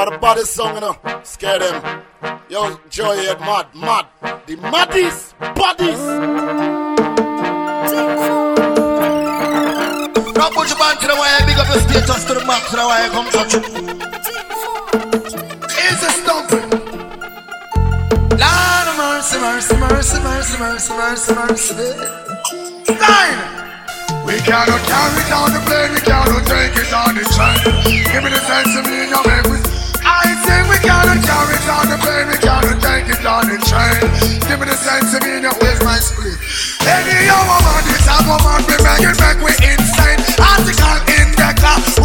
what a this song, you know? Scare them. Yo, Joie, yeah, mad, mad. The maddest bodies. Now put your band to the wire, big up your status to the back to the wire, come touch you. It's a stumping. Lord mercy, mercy, mercy, mercy, mercy, mercy, mercy, mercy. Nine. We cannot carry down the plane, we cannot take it on the train. Give me the sense of me, you make me we cannot carry it on the plane, we cannot take it on the train. Give me the sense of meaning, with my split? Any young woman, this a woman, we make it back. we insane. Article in the class.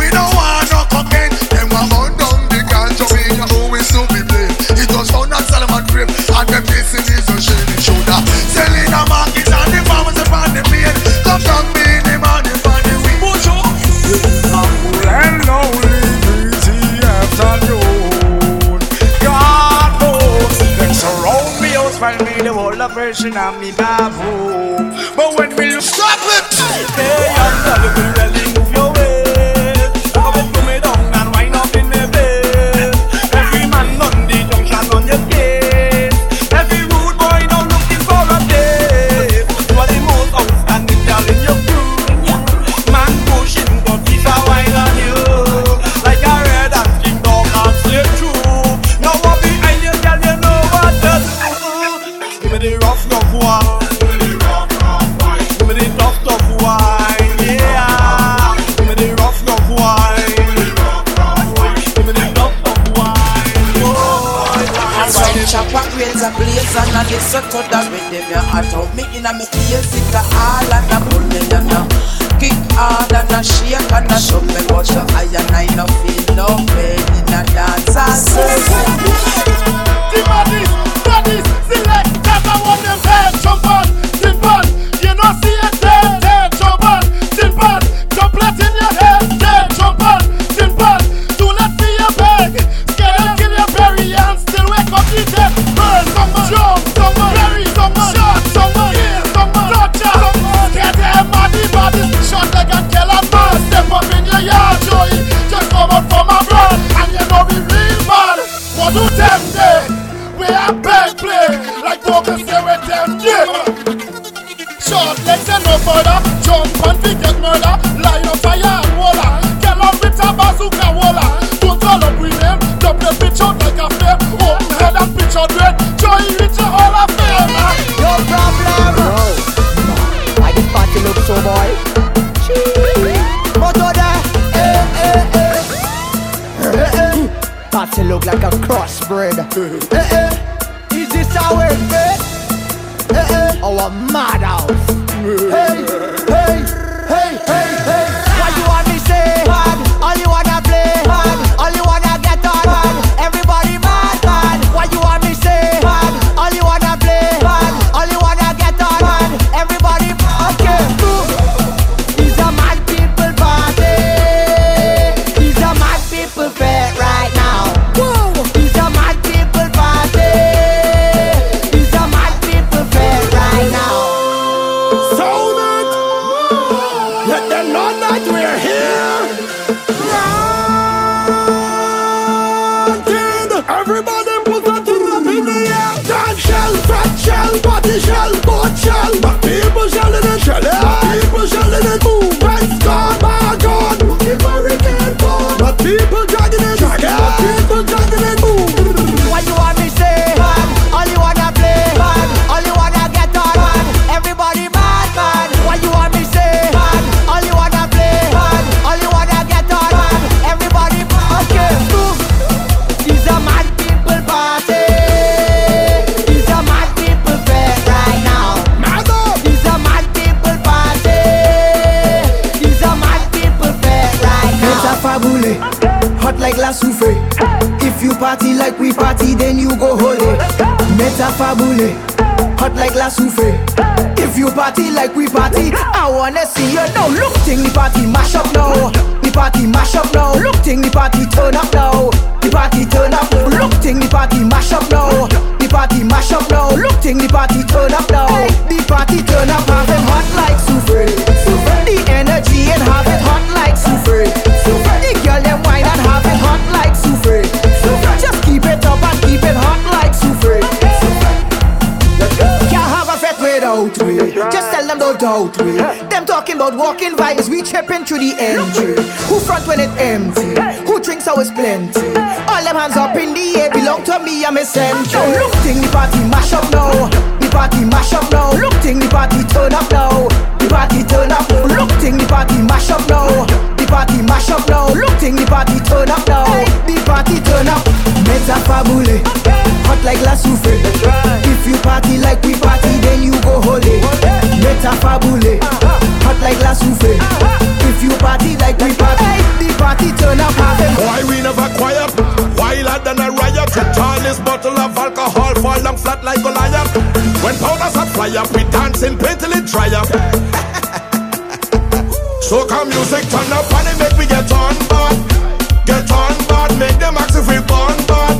another version of me babu. But when we look, stop it! Hey, I'm not a I don't make in a mistake. Everybody put a thing up in the air Time shell, front shell, body shell. hot like la soufflé. If you party like we party, I wanna see you now. Look ting the party mash up now, the party mash up now. Look ting the party turn up now, the party turn up. Look ting the party mash up now, the party mash up now. Look ting the party turn up now, the party turn up. Have them out way. Them talking about walking vibes, we tripping through the entry. Who front when it empty? Who drinks always plenty? All them hands up in the air belong to me, I'm essential. Look, thing the party mash up now. The party mash up now. Look, thing the party turn up now. The party turn up. Look, thing the party mash up now. The party mash up now. Look, thing the party turn up now. The party turn up. Meta fabule, hot like la souffle. If you party like we party, then you go holy. Meta fabule, uh-huh. hot like la souffle. Uh-huh. If you party like we party, the party turn up. Have Why we never quiet? Wilder than a riot. Tallest bottle of alcohol fall down flat like Goliath. When powders are fly up, we dancing pain till it dry up. So come music turn up and it make me get on board. Get on board, make them ask if we bad.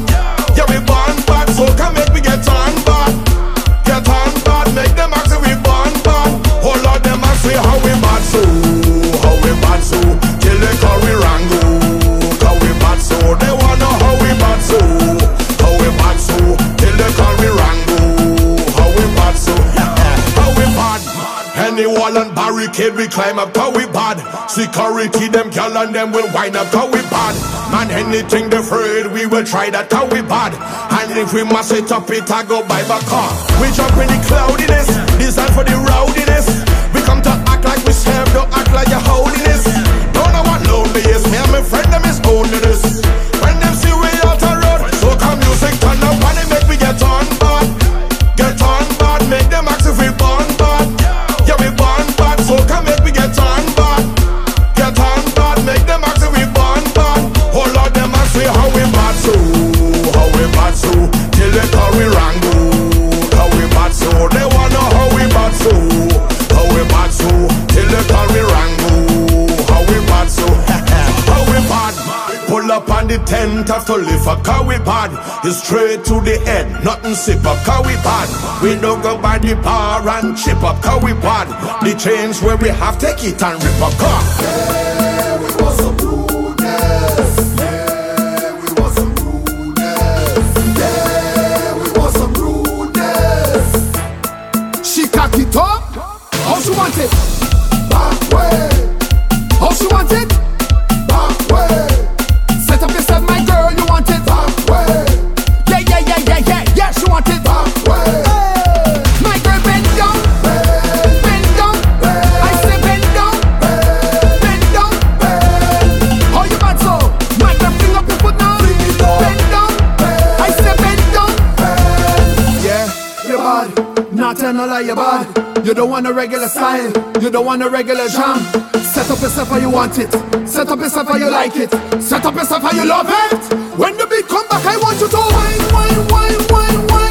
Barricade we climb up, how we bad. Security them gal and them will wind up, how we bad. Man, anything they afraid we will try that, how we bad. And if we must it up, it I go by the car. We jump in the cloudiness, designed for the rowdiness. We come to act like we serve, don't act like your holiness. Tent have to lift up, cause we bad. It's straight to the head, nothing sip up, cause we bad. We don't go by the bar and chip up, cause we bad. The change where we have, take it and rip up, cause. Tell you're bad. You don't want a regular style. You don't want a regular jam. Set up yourself how you want it. Set up yourself how you like it. Set up yourself how you love it. When the beat come back, I want you to wine, wine, wine, wine, wine,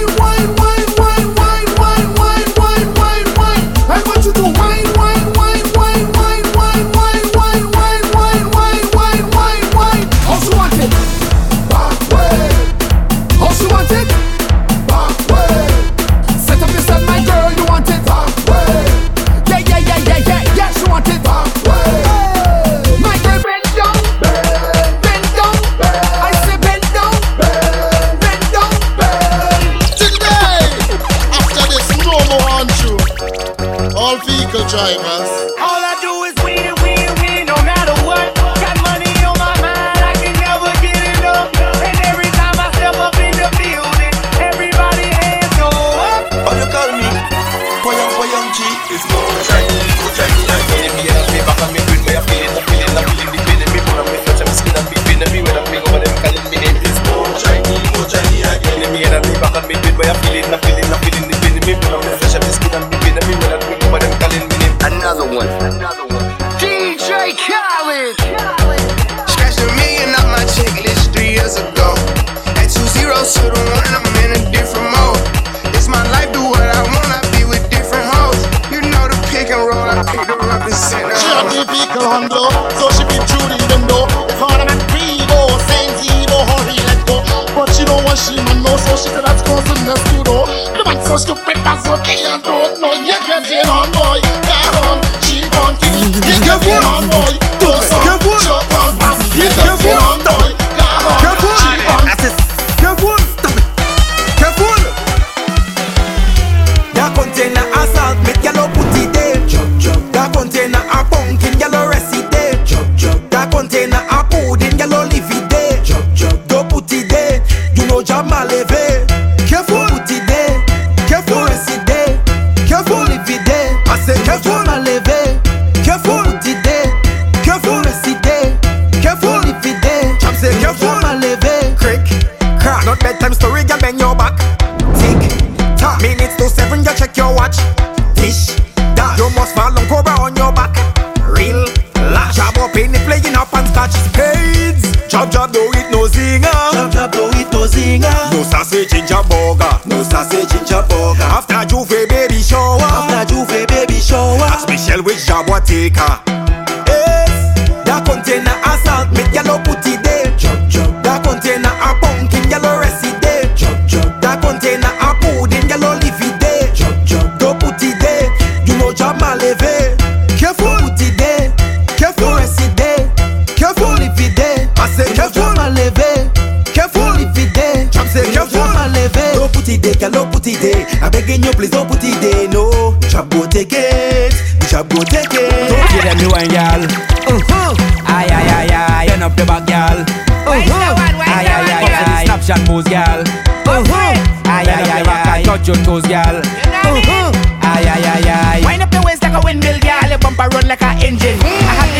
ide, kalon pou ti de Abe genyo plezon pou ti de, no. Chap go take it, we chap go take it Don't you let me wine, gal Uh -huh. Ay, ay, ay, ay, end up your back, gal Uh -huh. Ay, ay, ay, ay, snapshot moves, gal Uh -huh. Ay, ay, ay, ay, touch your toes, gal Uh -huh. Ay, ay, ay, ay, wind up your waist like a windmill, gal Your bumper run like an engine. Mm.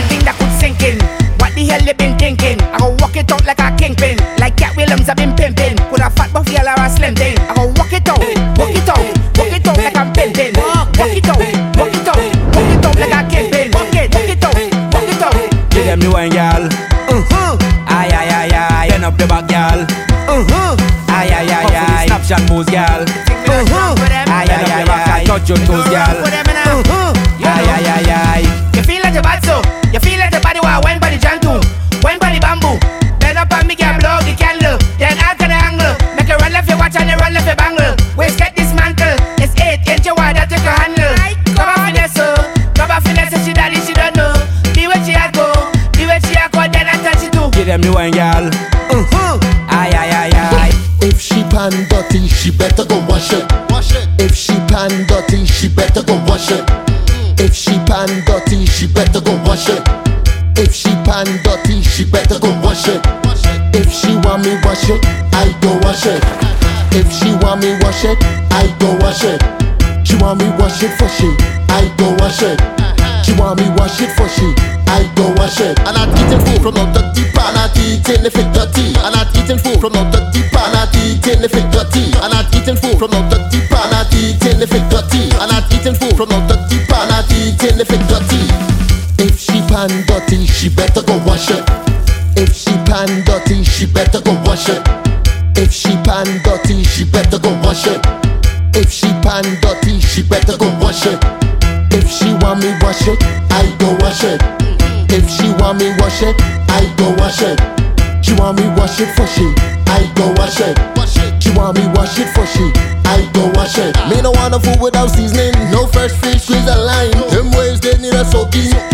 Aye. Touch wash it, I go wash it. If she want me wash it, I go wash it. She want me wash it for she, I go wash it. She want me wash it for she, I go wash it. And I'm eating food from no dirty pan, I'm eating if it dirty. And I'm eating food from no dirty pan, I'm eating if it dirty. And I'm eating food from no dirty pan, I'm eating if it dirty. And I'm eating food from no dirty pan, I'm eating if it dirty. If she pan dirty, she better go wash it. If she pan dirty, she better wash it. If she pan dirty, she better go wash it. If she pan dirty, she better go wash it. If she want me wash it, I go wash it. If she want me wash it, I go wash it. She want me wash it for she, I go wash it. She want me wash it for she, I go wash it. Me no want a food without seasoning, no fresh fish, squeeze a line. Them waves they need a soaking.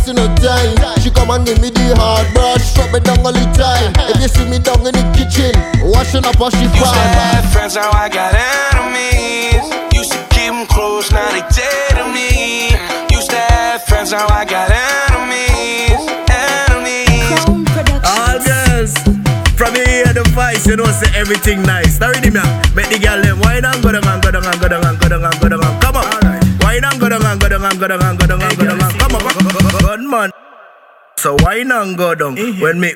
I ain't wasting no time. She come and give me the hard brush, drop it down all the time. If you see me down in the kitchen, washing up what she Used to pan. have friends, now I got enemies. Used to keep them close, now they dead to me. Used to have friends, now I got enemies. Enemies. All girls, from you hear the voice, you know say everything nice. Now ready me, make the girl them wine and go down and go down and go down and go down and go down and come on. Wine and go down and go down and go down and go down and go down man. So wine and go down eh, eh. when me.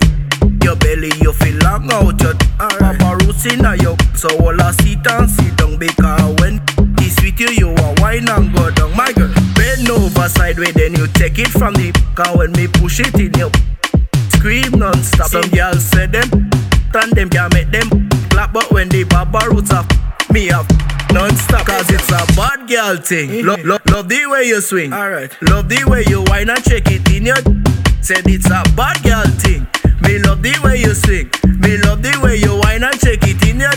Your belly, you feel long out your Papa roots in a yo So all I sit and sit down Because when it's with you, you want wine and go down My girl, bend over sideways Then you take it from the Cause when me push it in you scream non-stop. Some eh. girls say them, and them can make them clap, but when the baba roots up, me up non-stop. Cause it's a bad girl thing. Mm-hmm. Love, love, love the way you swing. Alright. Love the way you whine and shake it in your. Said it's a bad girl thing. Me love the way you swing. Me love the way you whine and shake it in your.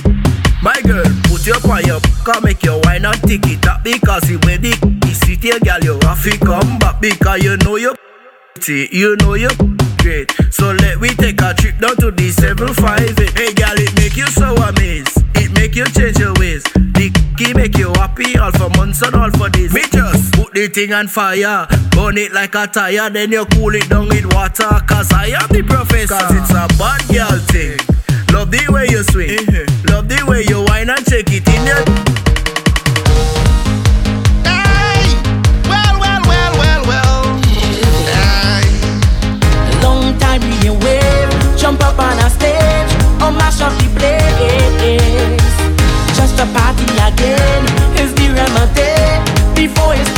My girl, put your pie up, come make your wine and tick it up because the way the is here, girl, you have to come back because you know you you know you great. So let we take a trip down to the 758. Hey girl, just put the thing on fire, burn it like a tire, then you cool it down with water. Cause I am the professor. Cause it's a bad girl thing. Love the way you swing. Mm-hmm. Love the way you whine and shake it in your. Hey! Well, well, well, well, well. Hey! Long time we wave, jump up on a stage, or mash up the place. Just a party again, is the remedy before it's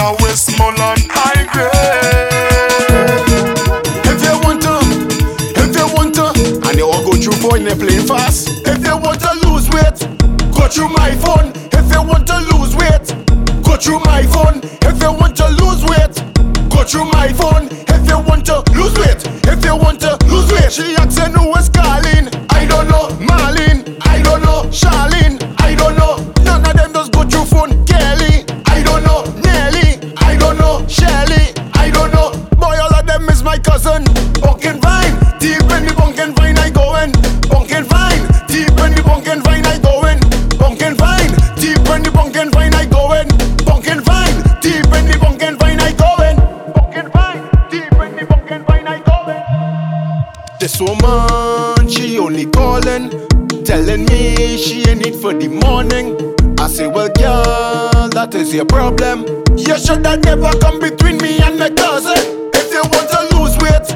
it from for the morning. I say, well, girl, that is your problem. You should have never come between me and my cousin. If you want to lose weight,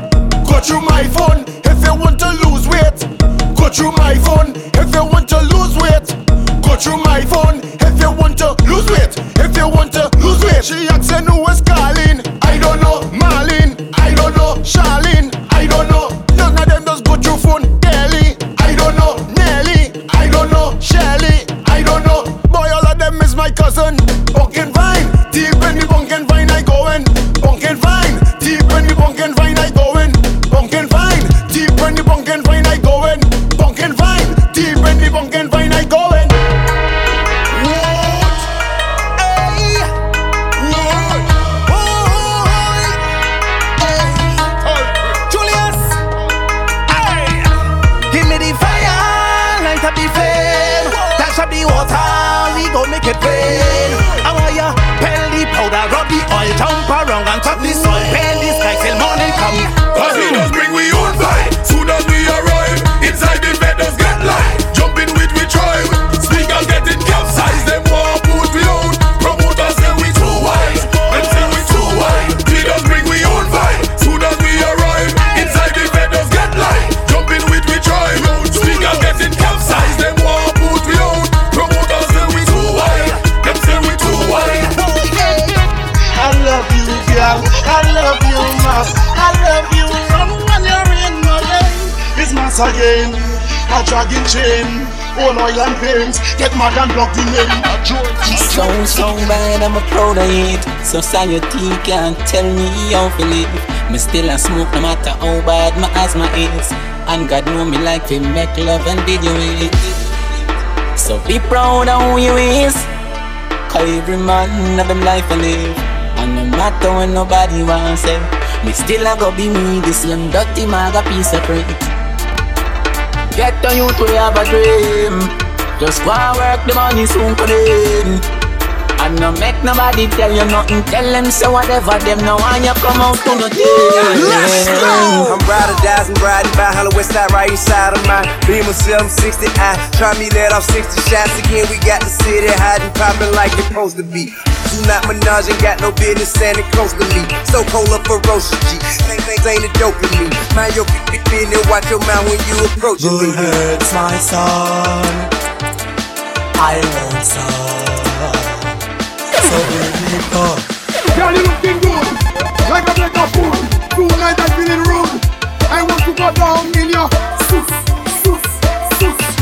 go through my phone. If you want to lose weight, go through my phone. If you want to lose weight, go through my phone. Mass again. A dragging chain. All oil and paint. Get mad and block the name. Sound so bad, I'm a proud of it. Society can't tell me how to live. Me still a smoke no matter how bad my asthma is. And God know me like to make love and video it. So be proud of who you is. Cause every man have them life to live. And no matter when nobody wants it, me still a go be me, this young dirty maga piece of freak. Get the youth we have a dream. Just go and work the money soon for them. And no make nobody tell you nothing. Tell them so whatever them know when you come out to the team. I'm or dies and riding by Hollow West Side, right side of mine. Beamer 760 I try me let off 60 shots again. We got the city hiding, popping like it's supposed to be. Do not menage ain't got no business standing close to me. So cold up ferocious G. Things things ain't a dope to me. Mind your business, watch your mouth when you approach me. Good hurts my son. I want some. So bring me up. Girl, you looking good, like a plate of food. Tonight I'm feeling rude. I want to go down in your sus, sus, sus, sus,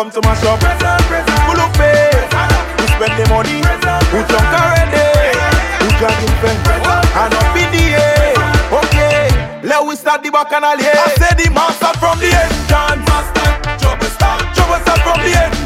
come to my shop. Full of faith. Eh. Who spend the money? Who drunk already? Who driving pen? And up in the air. Okay, let we start the bacchanal here. I say the master from the end. Master, trouble start, trouble start from the end.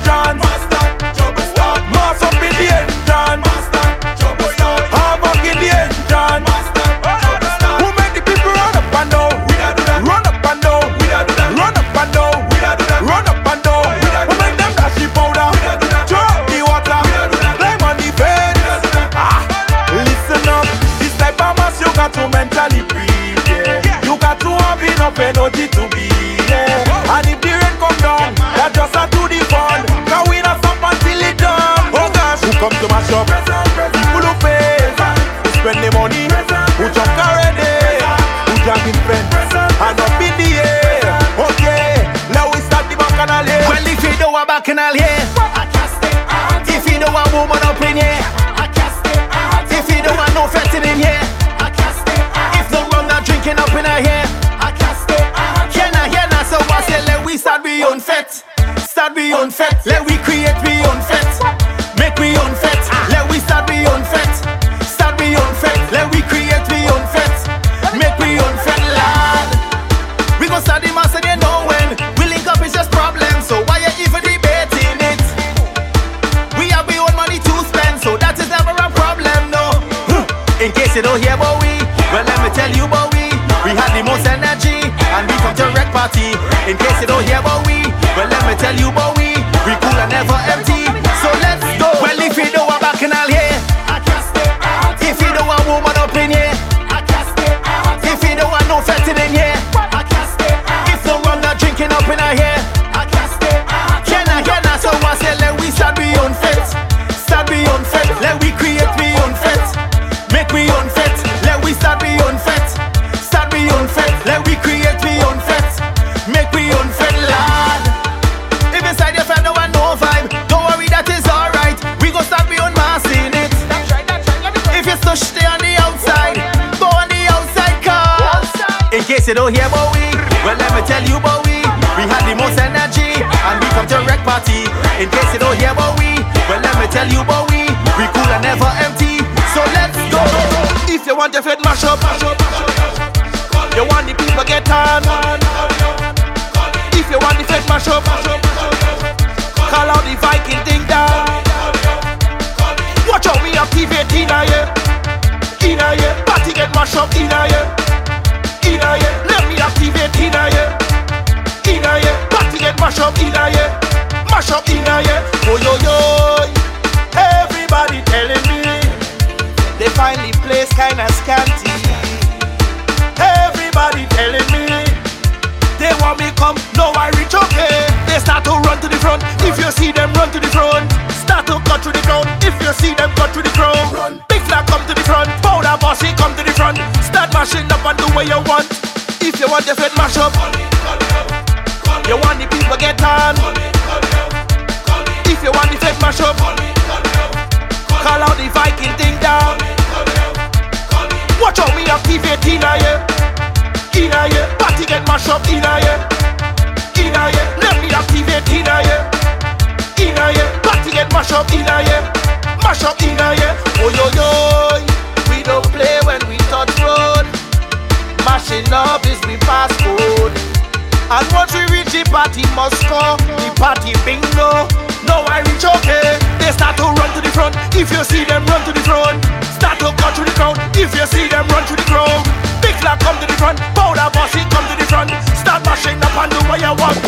If you see them run to the ground, big lad come to the front, powder bossy come to the front. Start mashing up and do what you want.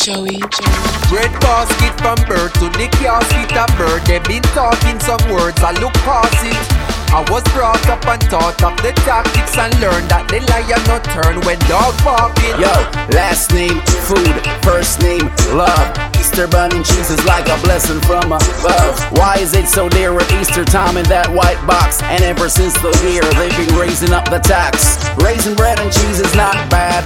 Joey, Joey. Bread basket from birth to the casket of bird, They've been talking some words, I look past it. I was brought up and taught of the tactics and learned that the lion no turn when dog barking. Yo, last name food, first name love. Easter bunny cheese is like a blessing from above. Why is it so dear at Easter time in that white box? And ever since the year they've been raising up the tax. Raising bread and cheese is not bad.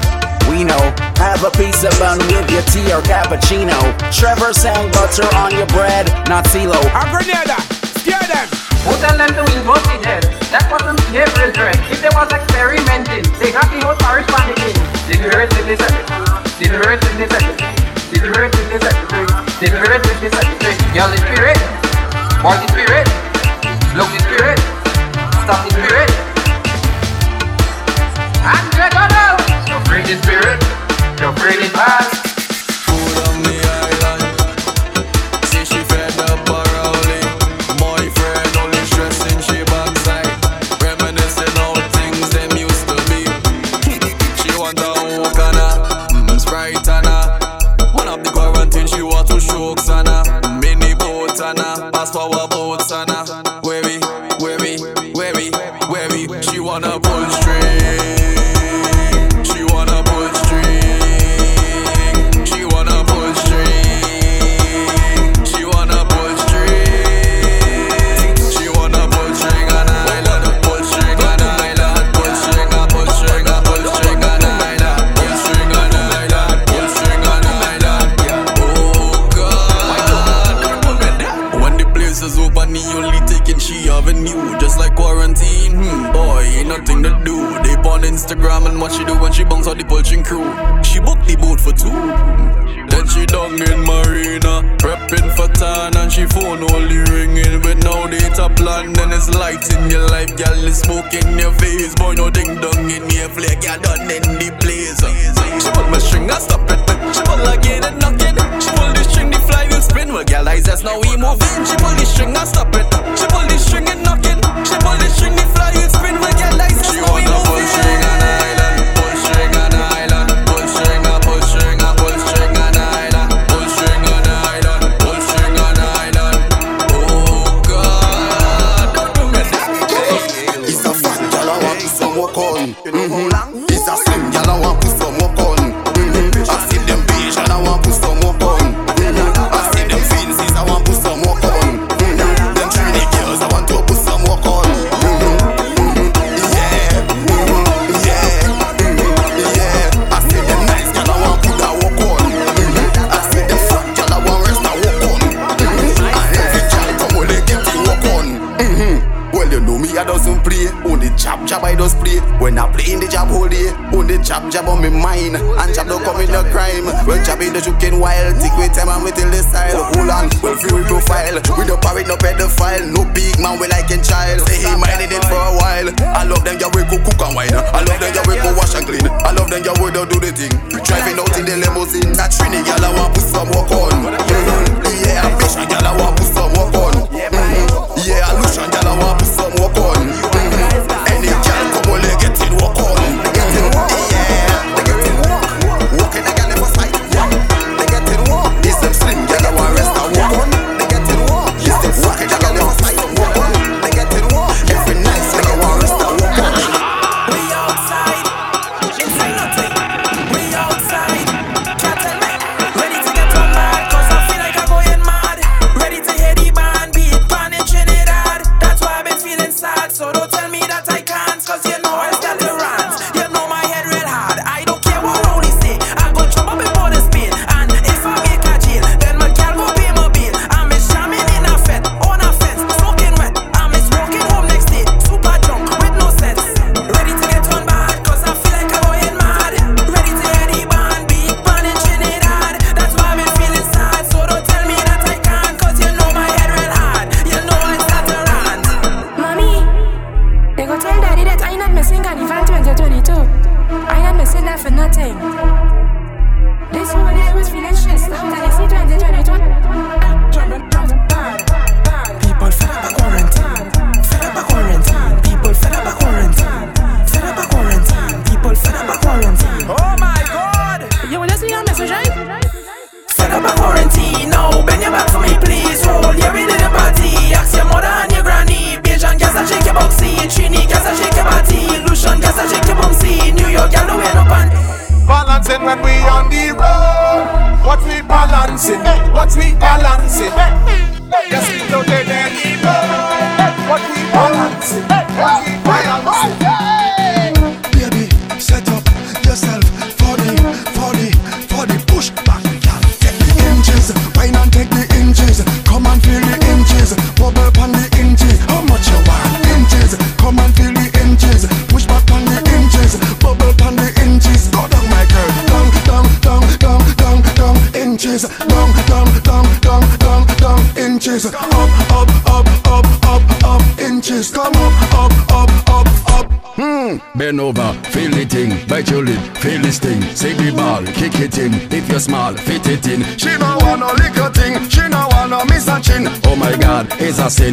We know. Have a piece of bun with your tea or cappuccino. Trevor sang butter on your bread, not silo. I'm hear them. Who tell them to London was dead. That wasn't Gabriel Drake. If they was experimenting, they got the whole Paris panicking. Did you hear it this Did you hear it this Did you hear it this Did you hear it with this Y'all the spirit. Boy the spirit. Look the spirit. Stop the spirit. And Gregor, so bring the spirit. So bring it past. Instagram and what she do when she bounce on the pulching crew. She booked the boat for two. Then she down in Marina, prepping for tan and she phone only ringing with no data plan. Then it's light in your life, girl. It's smoke in your face, boy. No ding dong in your flare, girl. Done in the place. She want my string, I stop it. She want again and again. She spin. We eyes, as now we moving. She pull the string and stop it. She pull the string and knocking. She pull the string and fly it spin. We realize there's no we moving. She pull string and I Chop jab on me mind, and chop don't commit no crime. When chop in the chicken wild, tick with time and me till the style. Hold on, well free we profile. We don't parade no pedophile, no big man we like in child. Say he minded it for a while. I love them, yeah we go cook and wine. I love them, yeah we go wash and clean. I love them, yeah we don't do the thing. Driving out in the limousine, that Trini gal I want put some work on. Mm-hmm. Yeah, ambition gal I want put some work on. Mm-hmm. Yeah, illusion gal I want put some work on.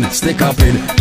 stick up in.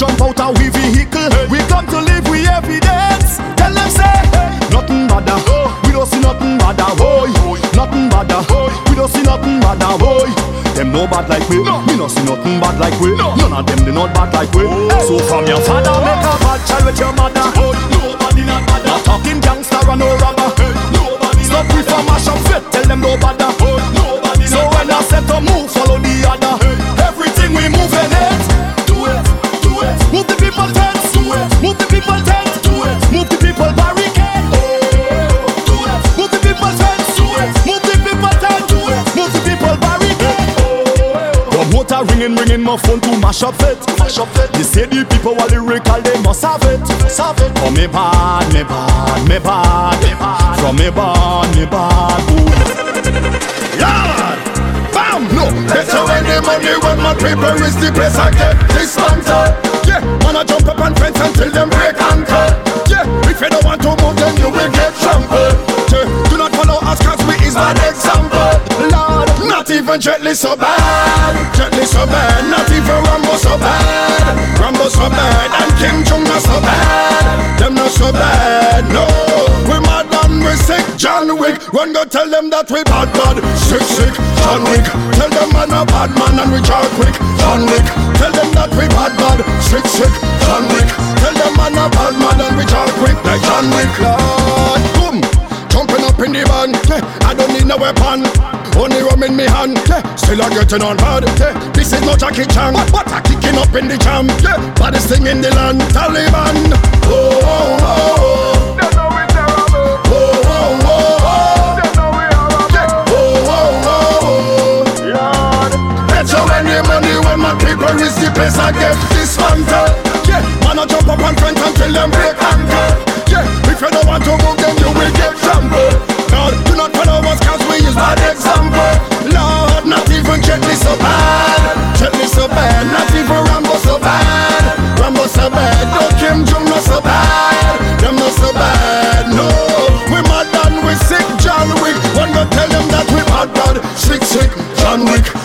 jump out of we vehicle. Hey. We come to live with evidence. Tell them say, hey. nothing bada. Oh. We don't see nothing bada, boy. boy. Nothing bada. Boy. We don't see nothing bada, boy. Them no bad like we. No. We not see nothing bad like we. No. None of them they not bad like we. Oh. So from your father, make a bad child with your mother. Mash up it. Mash up it. They say the people are lyrical, they must have it. Have it. Oh me bad, me bad, me bad, me bad. From me bad, me bad. Ooh. Lord, bam, no. Better when the money when my paper is the place I get dismantled. Yeah, I jump up and fence until them break ankle. Yeah, if you don't want to move, then you will get trampled. Yeah, do not follow us, cause we is bad example. Lord, not even gently so bad, gently so bad, Run go tell them that we bad bad, sick sick, John Wick. Tell them man a bad man and we jar quick, John Wick. Tell them that we bad bad, sick sick, John Wick. Tell them man a bad man and we jar quick like John Wick. Lord, boom. Jumping up in the van, eh, I don't need no weapon. Only rum in me hand, yeah, still I'm getting on bad. Yeah, this is not Jackie Chan, but but I kicking up in the jam. Yeah, baddest thing in the land, Taliban. Oh, oh, oh. Oh, is the place I get dismantled. Yeah, man I jump up and front until them break ankle. Yeah, if you don't want to move then you will get trampled. Lord, do not follow us cause we is bad example. Lord, not even gently so bad. Gently so bad, not even Rambo so bad. Rambo so bad, no Kim Jong not so bad. Them not so bad, no. We mad and we sick, John Wick. One go tell them that we bad bad, sick sick, John Wick.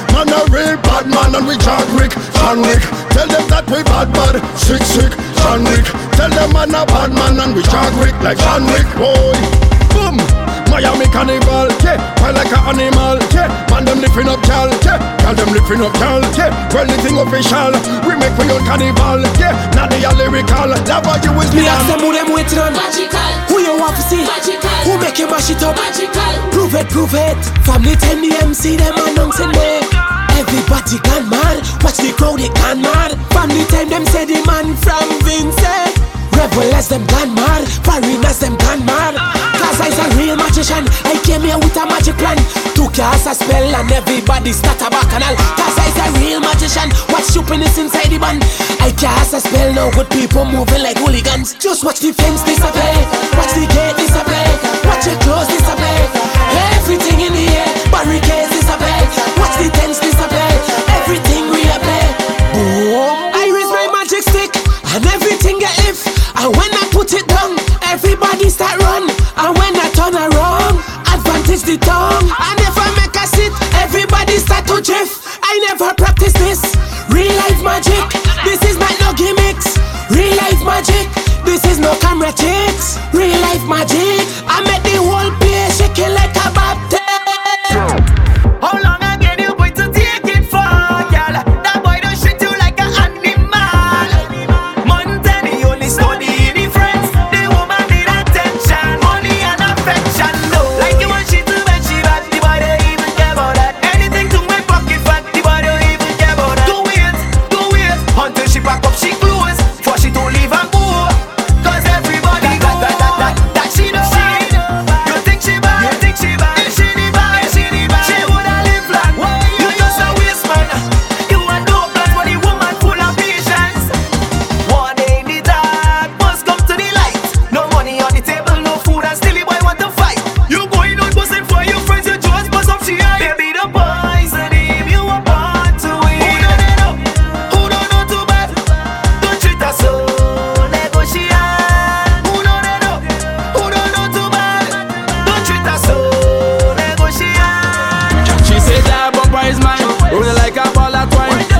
Man a real bad man and we John Wick, John Wick. Tell them that we bad bad, sick sick, John Wick. Tell them man a bad man and we John Wick like John Wick, boy. Boom. Miami Carnival, yeah, fly like an animal, yeah. Man them lifting up, gal, yeah. Gal them lifting up, gal, yeah. Well, anything official, we make for your carnival, yeah. Now they are lyrical, that's why you is Me me. ask them who them waiting on Magical Who you want to see Magical Who make you mash it up Magical Prove it, prove it Family time the MC them announcing me Everybody gone mad. Watch the crowd it gone mad. Family time them say the man from Vincent. Rebel as them gone mad. Foreigners them gone mad. Cause I's a real magician. I came here with a magic plan. Two cast a spell and everybody start a bacchanal. Cause I's a real magician. Watch stupidness inside the band. I cast a spell. Now with people moving like hooligans. Just watch the fence disappear, Watch the gate disappear, Watch your clothes disappear. Everything in the air. Barricades The tents display Everything replay Boom. I raise my magic stick And everything get lift And when I put it down Everybody start run. And when I turn around Advantage the tongue. And if I make a sit. Everybody start to drift I never practice this. Real life magic. This is not no gimmicks. Real life magic. This is no camera tricks Real life magic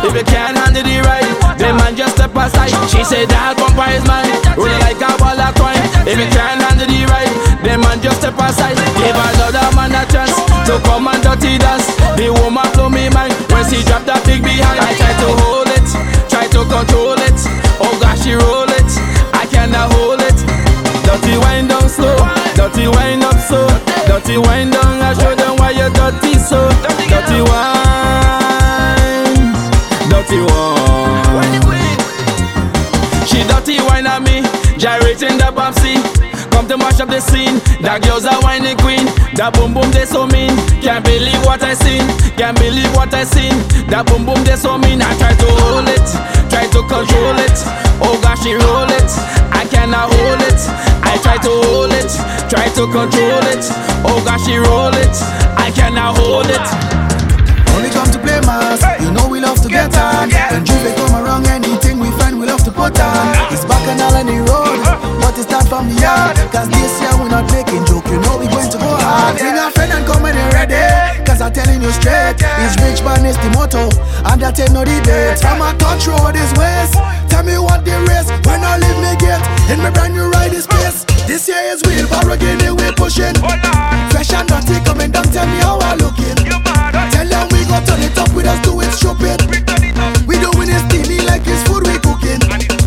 If you can't handle the ride, then man just step aside. She said that bumper is mine, rolling like a ball of twine. If you can't handle the ride, then man just step aside. Give another man a chance to come and dirty dance. The woman blow me mind when she drop that big behind. I try to hold it, try to control it. Oh gosh, she roll it, I cannot hold it. Dirty wind down slow, dirty wind up so, dirty wind down. I show them why you're dirty so. Dirty wine, dirty wine. She dirty wine at me, gyrating the bouncy. Come to mash up the scene. That girl's a whining queen. That boom boom they so mean. Can't believe what I seen. Can't believe what I seen. That boom boom they so mean. I try to hold it, try to control it. Oh gosh, she roll it. I cannot hold it. I try to hold it, try to control it. Oh gosh, she roll it. I cannot hold it. Only come to mass, you know we love to get on. When J'ouvert come around, anything we find we love to put on. It's back on Alany Road, but it's not from the yard. Cause this year we're not making joke, you know we going to go hard. Bring a friend and come you're ready. Cause I'm telling you straight, it's rich man is the motto. And that ain't no debate. From a touch road is west. Tell me what the race, when I leave me get. In my brand new ride is space. This year is wheel, again we pushing. Fresh and dirty coming down, tell me how I looking. Tell them we go turn it up with us, do it stupid. We doing it steamy like it's food we cooking.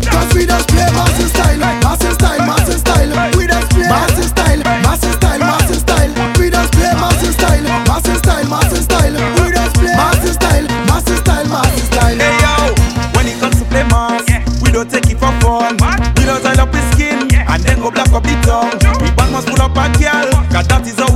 Cause we just play massive style, massive style, massive style. We just play massive style, massive style, massive style. We just play massive style, massive style, massive style. We just play massive style, massive style, massive style. Hey yo, when it comes to play mass, we don't take it for fun. We don't tie up the skin and then go black up the tongue. We band must pull up a girl, cause that is how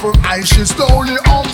her eye, she slowly observes.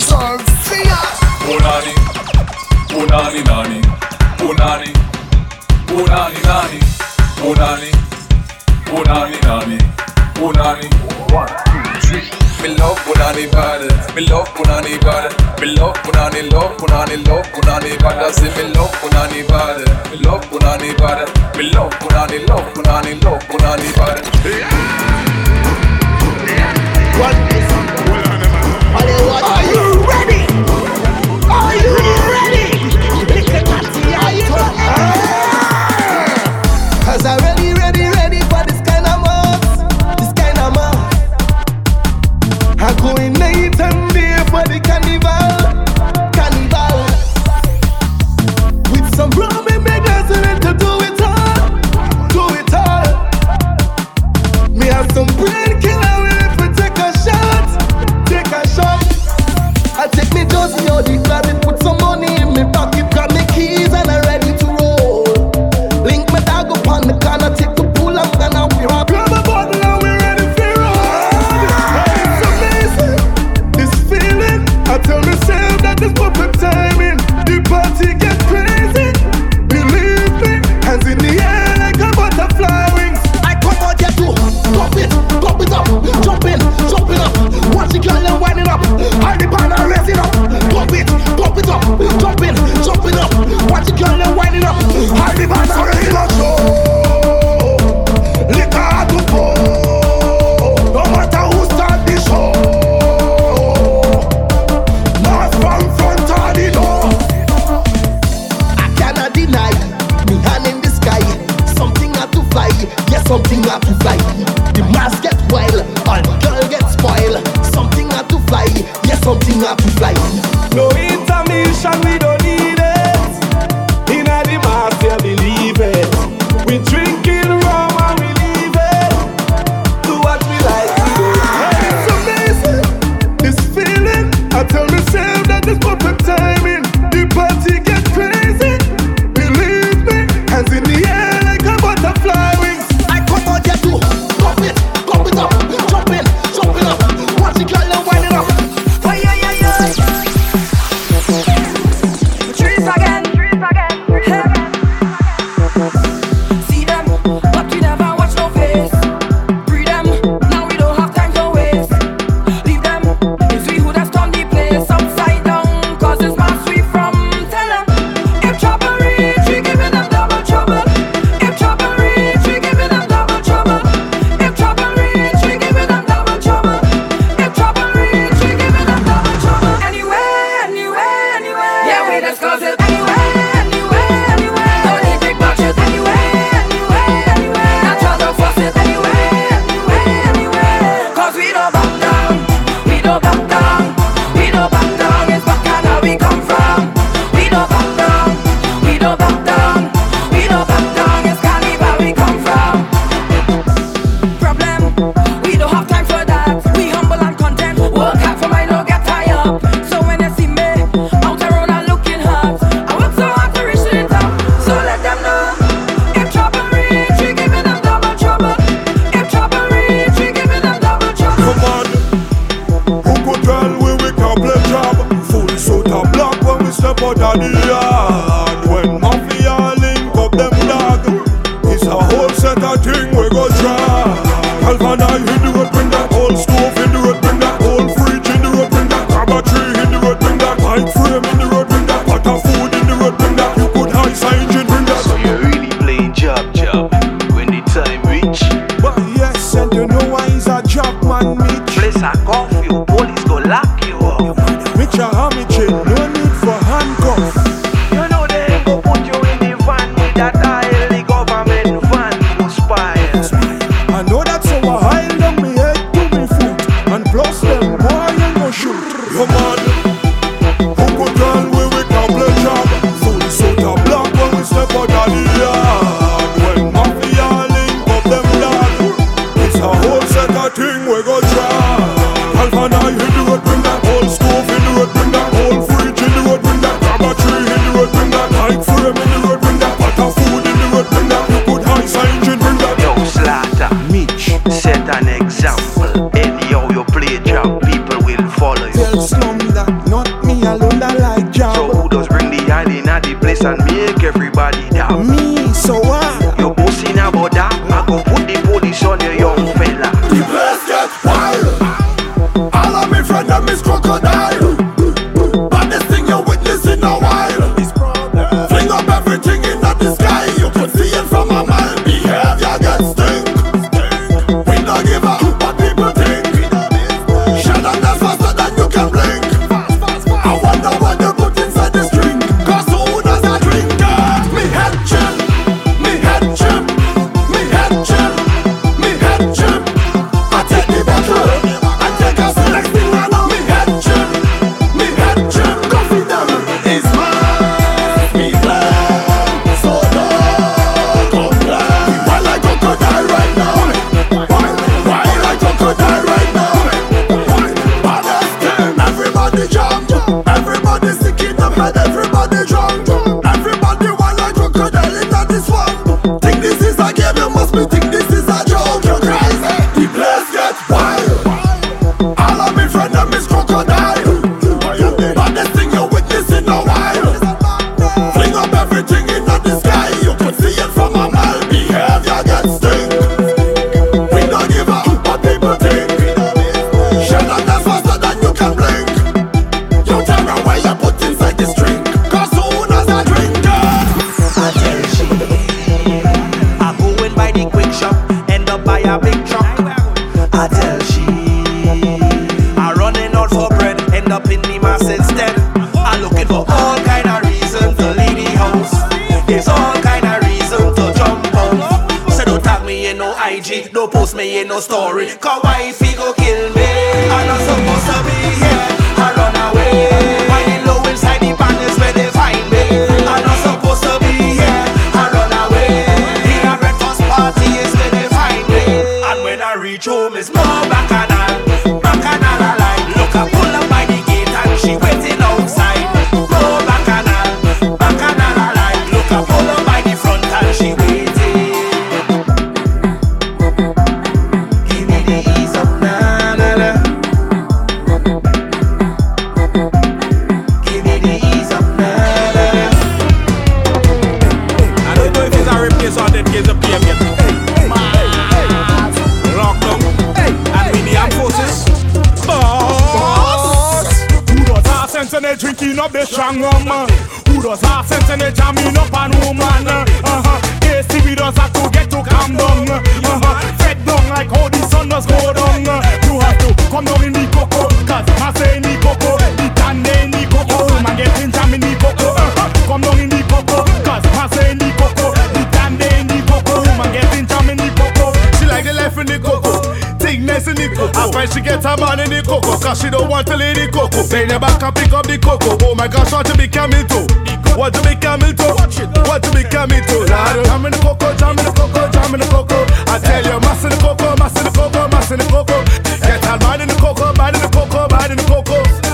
school for the road.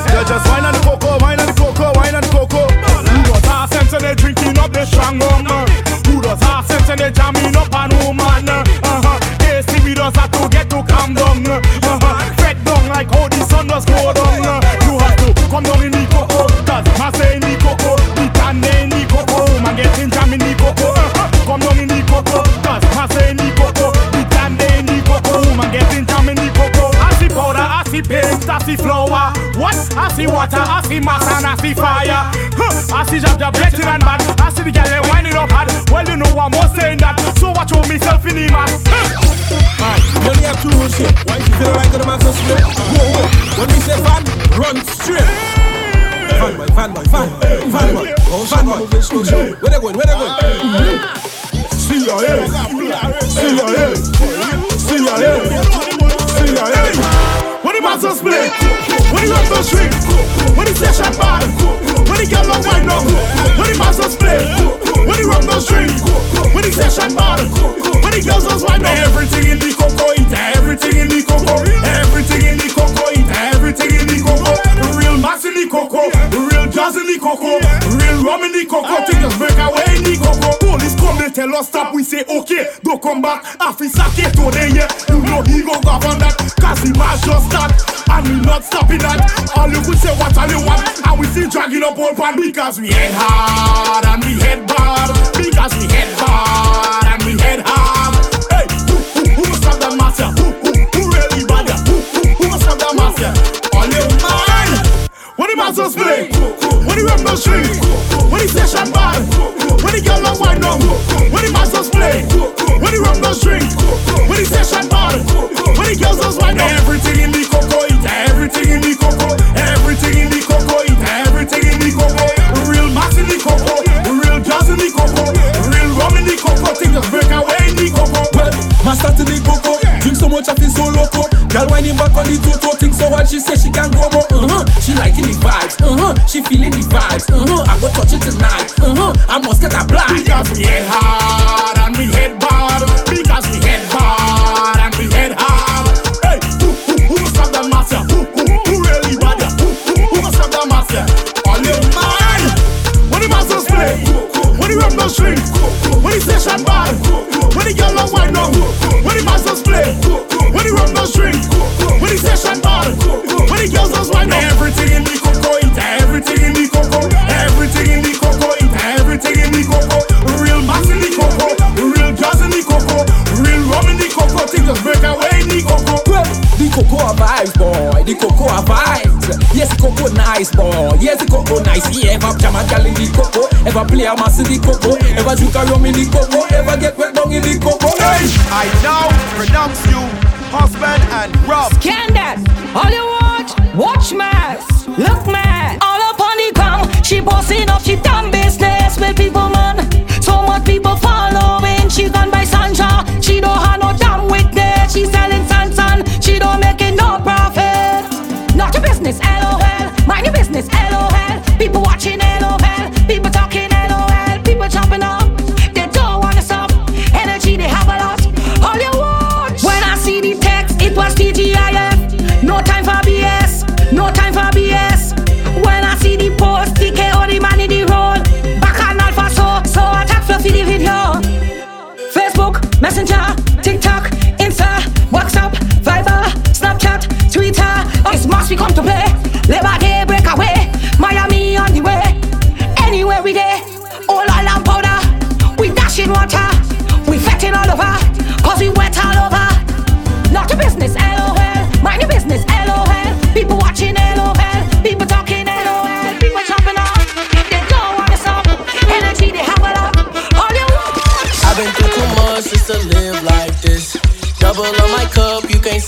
They just wine on the cocoa, wine on the cocoa, wine on the cocoa. Who does half cents and they drinking up the strong woman? Who does half cents and they jamming up on woman? Uh-huh. They see we does have to get to calm down. Uh-huh. Fret down like how the sun does go down. You have to come down in the cocoa. Cause I say in the cocoa, we can in the cocoa. Man getting jam in the cocoa. Uh-huh. Come down in the cocoa. Cause I say in the cocoa, we can in the cocoa. Man getting jam in the cocoa. I see powder, I see paint, I see flow water, I see mass and I see fire. Huh. I see jab jab getting and bad. I see the girl they winding up hard. Well, you know I'm more saying that. So watch out myself in the man. When you have two rules here, why you feel like the master split? Whoa, whoa. When we say fan, run straight. Fan boy, fan boy, fan, fan boy, oh, fan boy. Where they going? Where they going? CIA, CIA, CIA, CIA. When the master split, when the run the street, when the session bad, when the girl on wine up, when the master split, when the run the street, when the session bad, when the girls on wine up. Everything in the cocoa, eat everything in the cocoa, everything in the cocoa, eat everything in the cocoa. Real mass in the cocoa, real jazz in the cocoa, real rum in the cocoa. Things just break away in the cocoa. Police come, they tell us stop, we say okay, don't come back. Kato, they yeah, you know he go govern that, cause the mass just start, and we not stopping that. All you could say what all you want, and we still dragging up old pan because we head hard and we head bad, because we head hard and we head hard. Hey, who, who, who have that master? Who, who, who really bad? Who, who, who have that master? The masters play, when the rap no street, when the session bad, when the girl on wine up, when the masters play, when the rap no street, when the session bad, when the girls just wine up. Everything in the cocoa, eat. Everything in the cocoa, everything in the cocoa, eat. Everything in the cocoa. Real mass in the cocoa, real jazz in the cocoa, real rum in the cocoa. Things just break away in the cocoa. Well, master to the coco, drink so much I feel so loco. Girl whining back on the toto, think so hard she say she can go more. Uh-huh. She liking the vibes, uh-huh. She feeling the vibes, uh-huh. I go touch it tonight, uh-huh. I must get a blind. Because we head hard and we head bad. Because we head hard and we head hard. Hey, who, who, who must have the master? Who, who, who really bad? Who, who, who must have the master? All you man. When the masters play, when the no street, when the session bad, when the girl on wine up, when the masters play, when the rap no street, when the session bad, when the girls wine up. Everything in the cocoa, everything in the cocoa vibes, boy. The cocoa vibes. Yes, the cocoa nice, boy. Yes, the cocoa nice. Yeah, ever jam a gal in the cocoa. Ever play a mass in the cocoa. Ever drink a rum in the cocoa. Ever get wet down in the cocoa. Hey, I now pronounce you husband and rob. Scan that. All you want, watch mass. Look mad. All up on the ground. She bossing up, she done business with people, man. So much people following. She gone by Sandra. Business, LOL. Mind your business, LOL. People watching, LOL. We come to play. Labor Day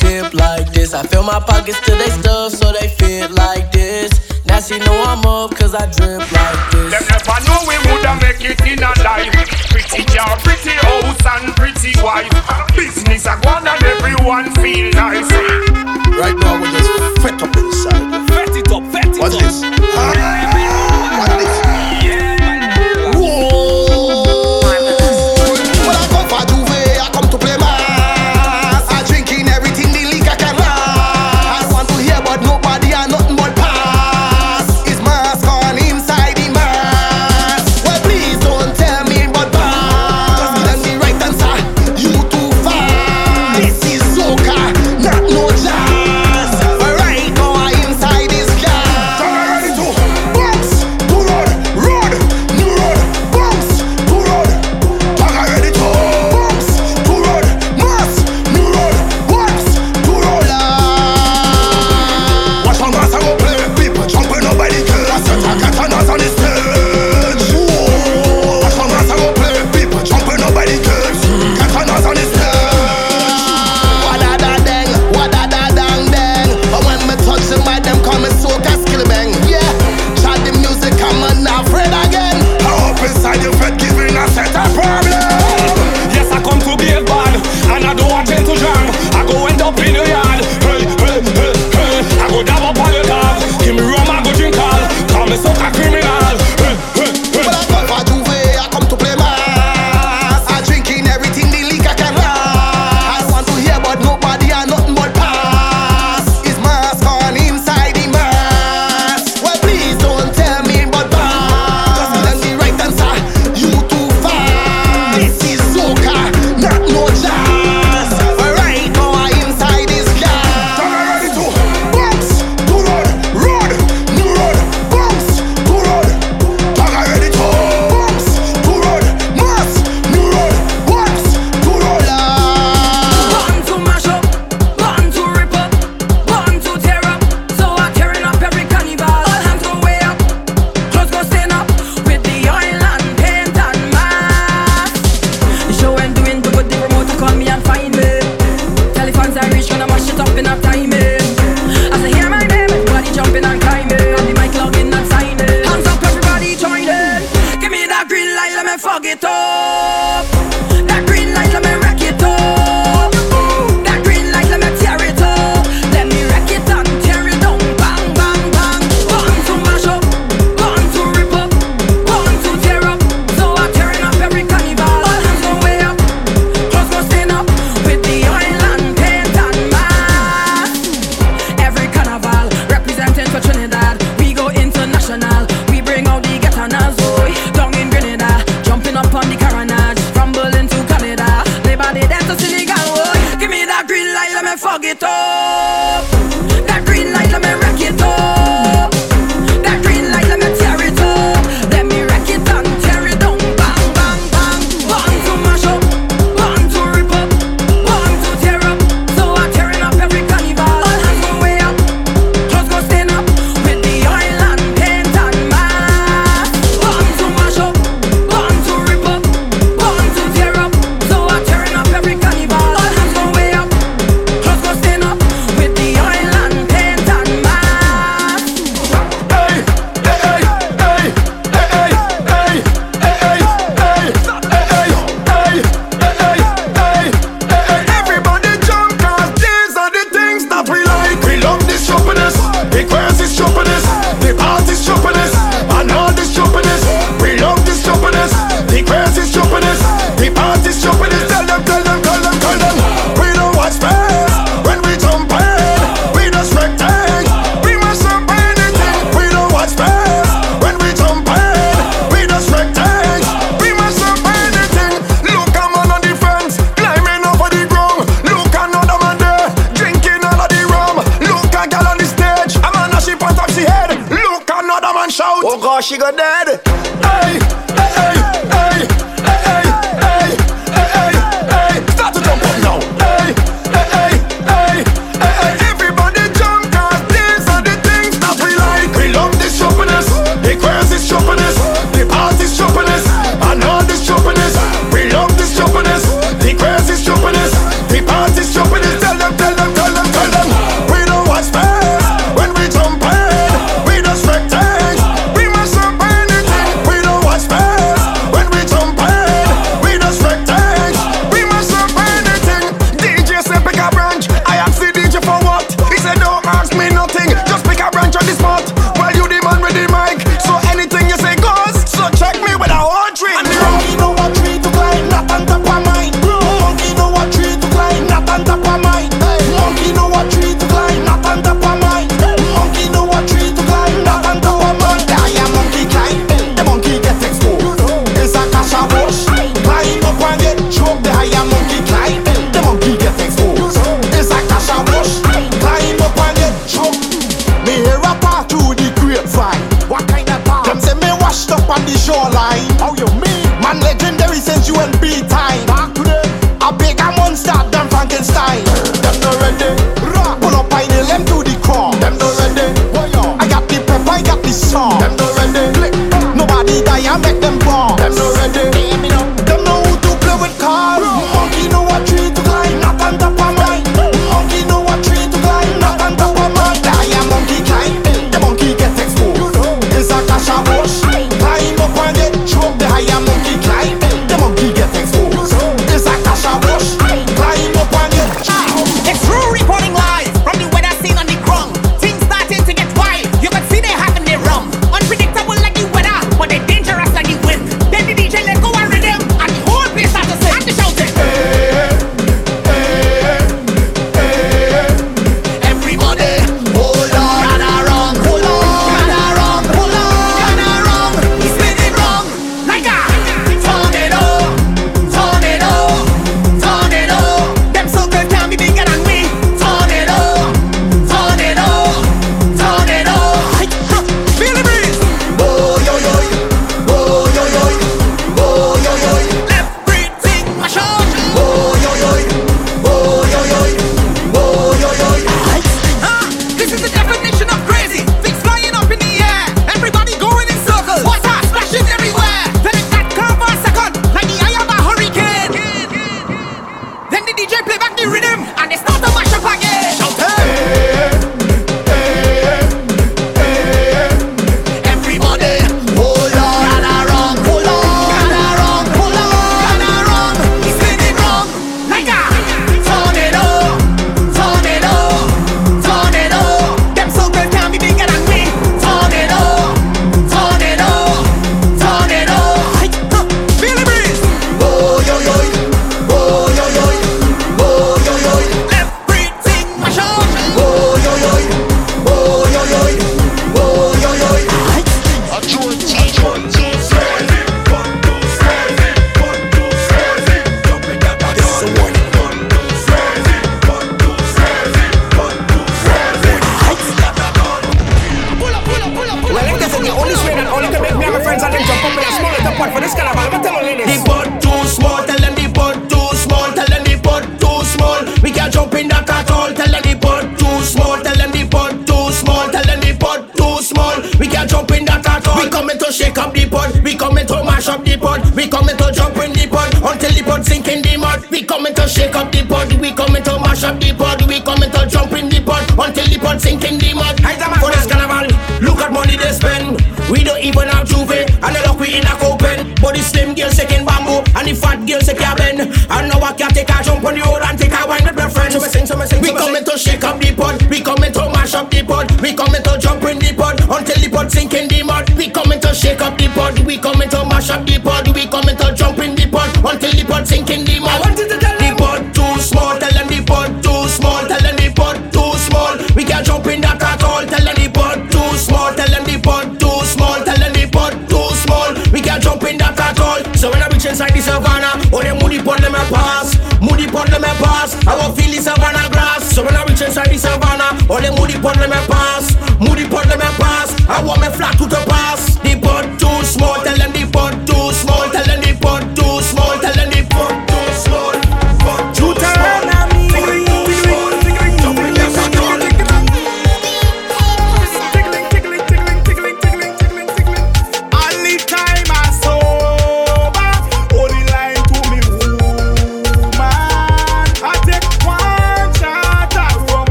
cup, you like this. I fill my pockets till they stuff, so they fit like this. Now she know I'm up, cause I drip like this. Them never know we woulda make it in a life. Pretty car, pretty house and pretty wife. Business a go on and everyone feel nice. Right now we're just fed up inside.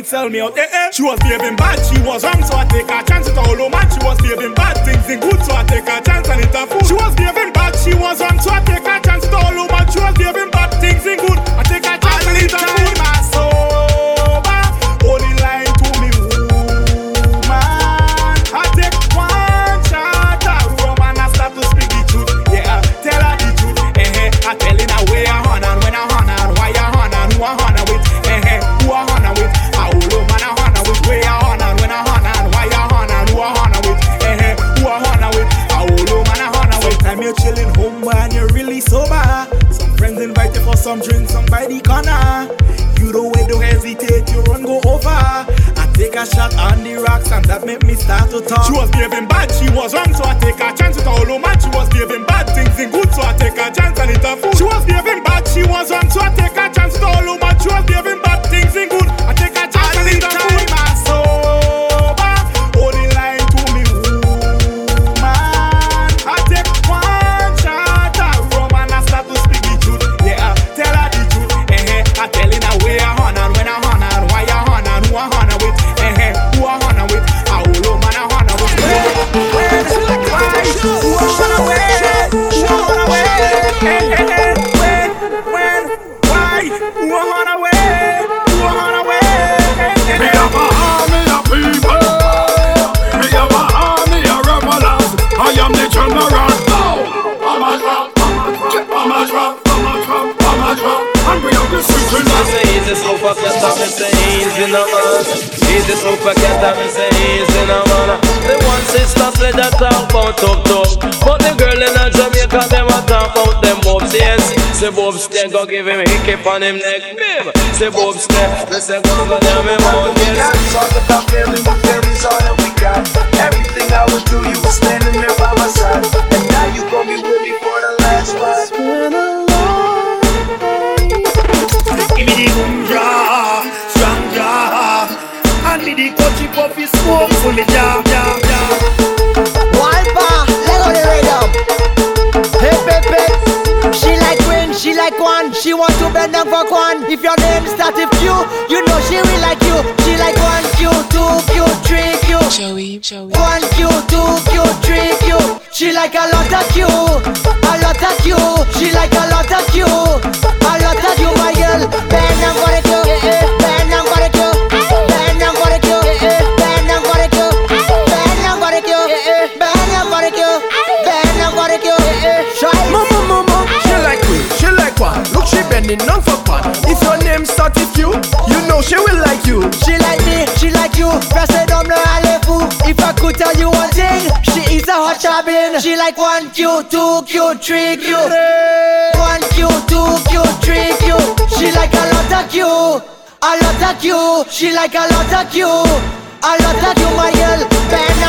it sell me out. go give him hickey on him neck, babe. Say Bob step, let's go go down me One Q, two Q, three you. She like a lot of Q, a lot of Q. She like a lot of Q, a lot of Q, my girl.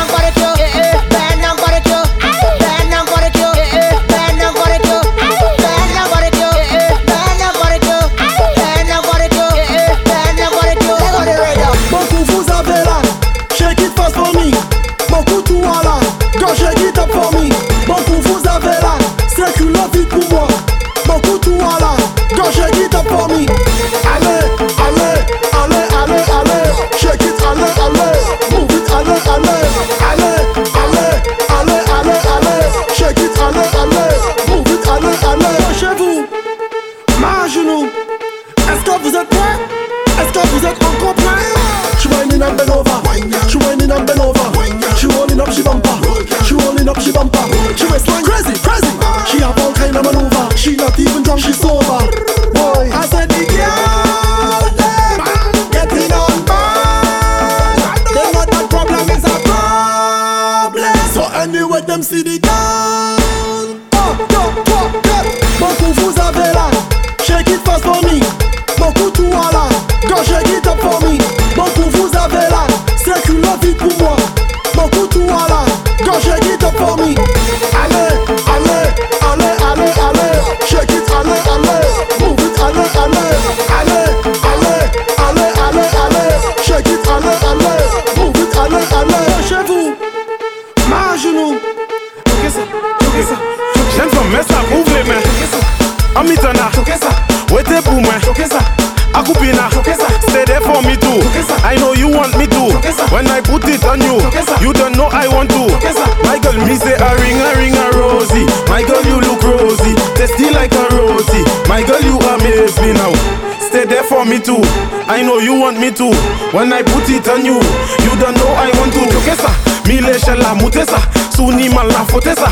know you want me to. When I put it on you You don't know I want to. Choke sa, mi leche la mute sa Sou ni man la fote sa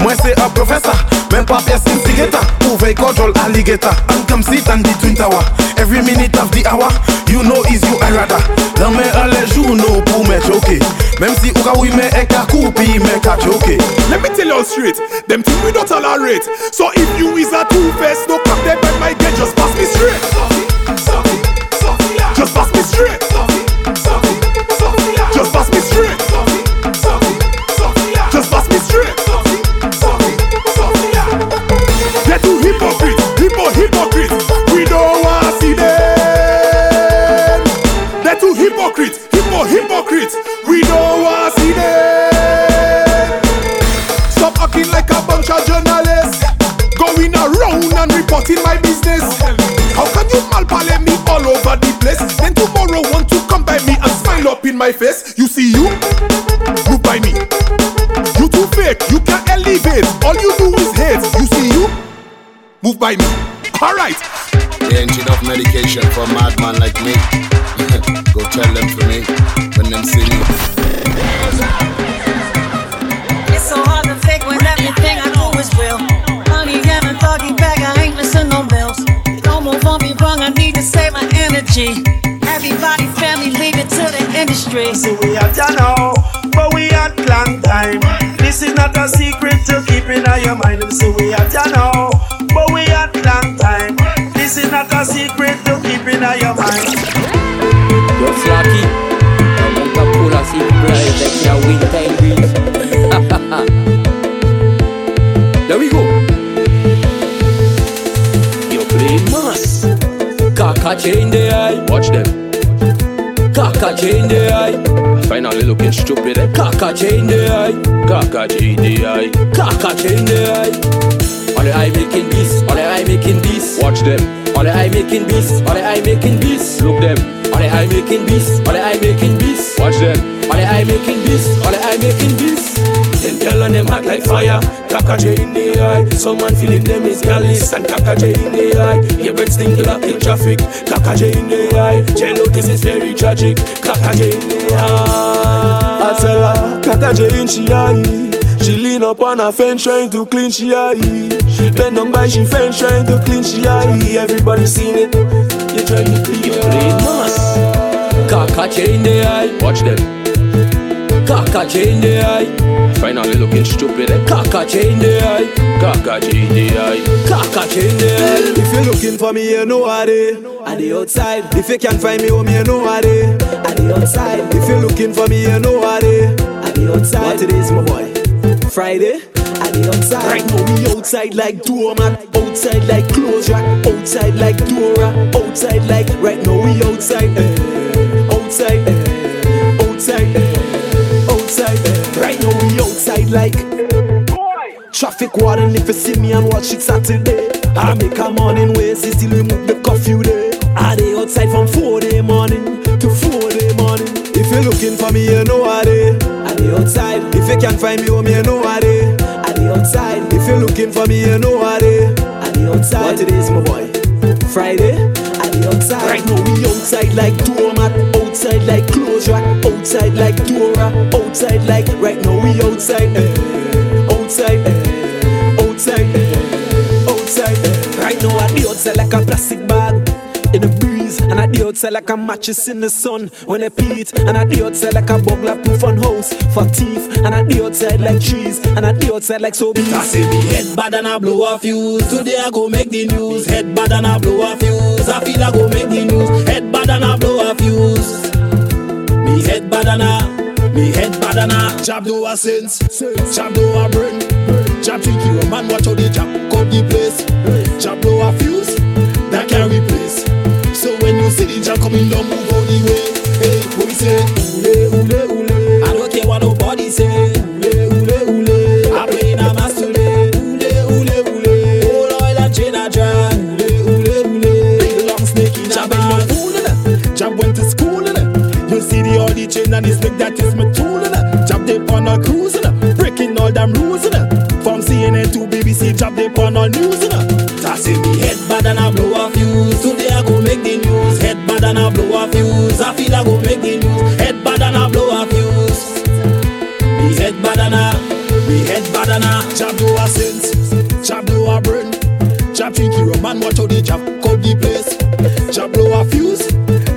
Mwen se a profesa Men pa pesin sigeta. Uvey kojol aligeta An kam sit an di twin tower Every minute of the hour You know is you I rather. Dan men ale jouno pou me choke Mem si ou ka wime e ka koupi me ka choke Let me tell you straight Dem ting we don't tolerate. So if you is a two-face No cap dem by my head Just pass me straight. Stop it, stop it Just pass me straight. Looking stupid. Eh? Kaka in the eye. Kaka in the eye. Kaka in the eye. All the eye making this. All the eye making this. Watch them. All the eye making this. All the eye making this. Look them. All the eye making this. All the eye making this. Watch them. All the eye making Kaka in the eye. Someone feeling them is gallus and Kaka in the eye. Your bread stink like in traffic. Kaka in the eye. Jello, this is very tragic. Kaka in the eye. I tell her, Kaka in she eye. She lean up on her fence trying to clean she eye. She Bend down by she fence trying to clean she eye. Everybody seen it. You trying to clean your mass. Kaka in the eye. Watch them. Kaka in the eye. Finally looking stupid. Eh? Kaka in the eye. Kaka in the eye. Kaka in the eye. If you're looking for me, you know I dey. I the outside. If you can't find me, home, you know I dey. I the outside. If you're looking for me, you know I dey. I the outside. What it is, my boy? Friday. I the outside. Right now we outside like doormat. Outside like clothes rack. Outside like Dora. Outside like right now we outside. eh. Outside. eh. Outside. eh. Eh. Right now we outside like. Traffic warden if you see me and watch it Saturday. I make a morning waste, still remove the curfew day. I dey outside from 4 day morning to 4 day morning. If you're looking for me, you know I dey. I dey outside. If you can't find me home, you know I dey. I dey outside. If you're looking for me, you know I dey. I dey outside. What it is, my boy? Friday. Outside. Right now we outside like doormat. Outside like rack. Outside like Dora. Outside like right now we outside. eh. Outside. eh. Outside. eh. Outside. eh. Right now I outside like a plastic bag. In the breeze, and I dey outside like a mattress in the sun when I pee it, and I dey outside like a burglar proof on house for teeth and I dey outside like trees, and I dey outside like so bees. I me head bad and I blow a fuse. Today I go make the news. Head bad and I blow a fuse. I feel I go make the news. Head bad and I blow a fuse. Me head bad and I, me head bad and I. Chop do a sense, chop do a brain. Chop think you man watch how they chop cut the place. Chop blow a fuse me don't move all the way. Hey, we say, ule, ule, ule. I don't care what nobody say. Ule, ule, ule. I play in a mass today. Ule, ule, ule. Whole oil and chain I dry. Ule, ule, ule. Big long snake in a bag. Jab went to school. You see the all chain and the snake that is my tool in it. Jab on all cruise. Breaking all them rules. From CNN to BBC, jab they on all news in me head bad and I blow a fuse. I blow a fuse. I feel I go make the. Head bad and I blow a fuse. Me head bad and I, me head bad and I. Job blow a sense, job blow a brain. Job think you a man, watch how the job cut the place. Job blow a fuse,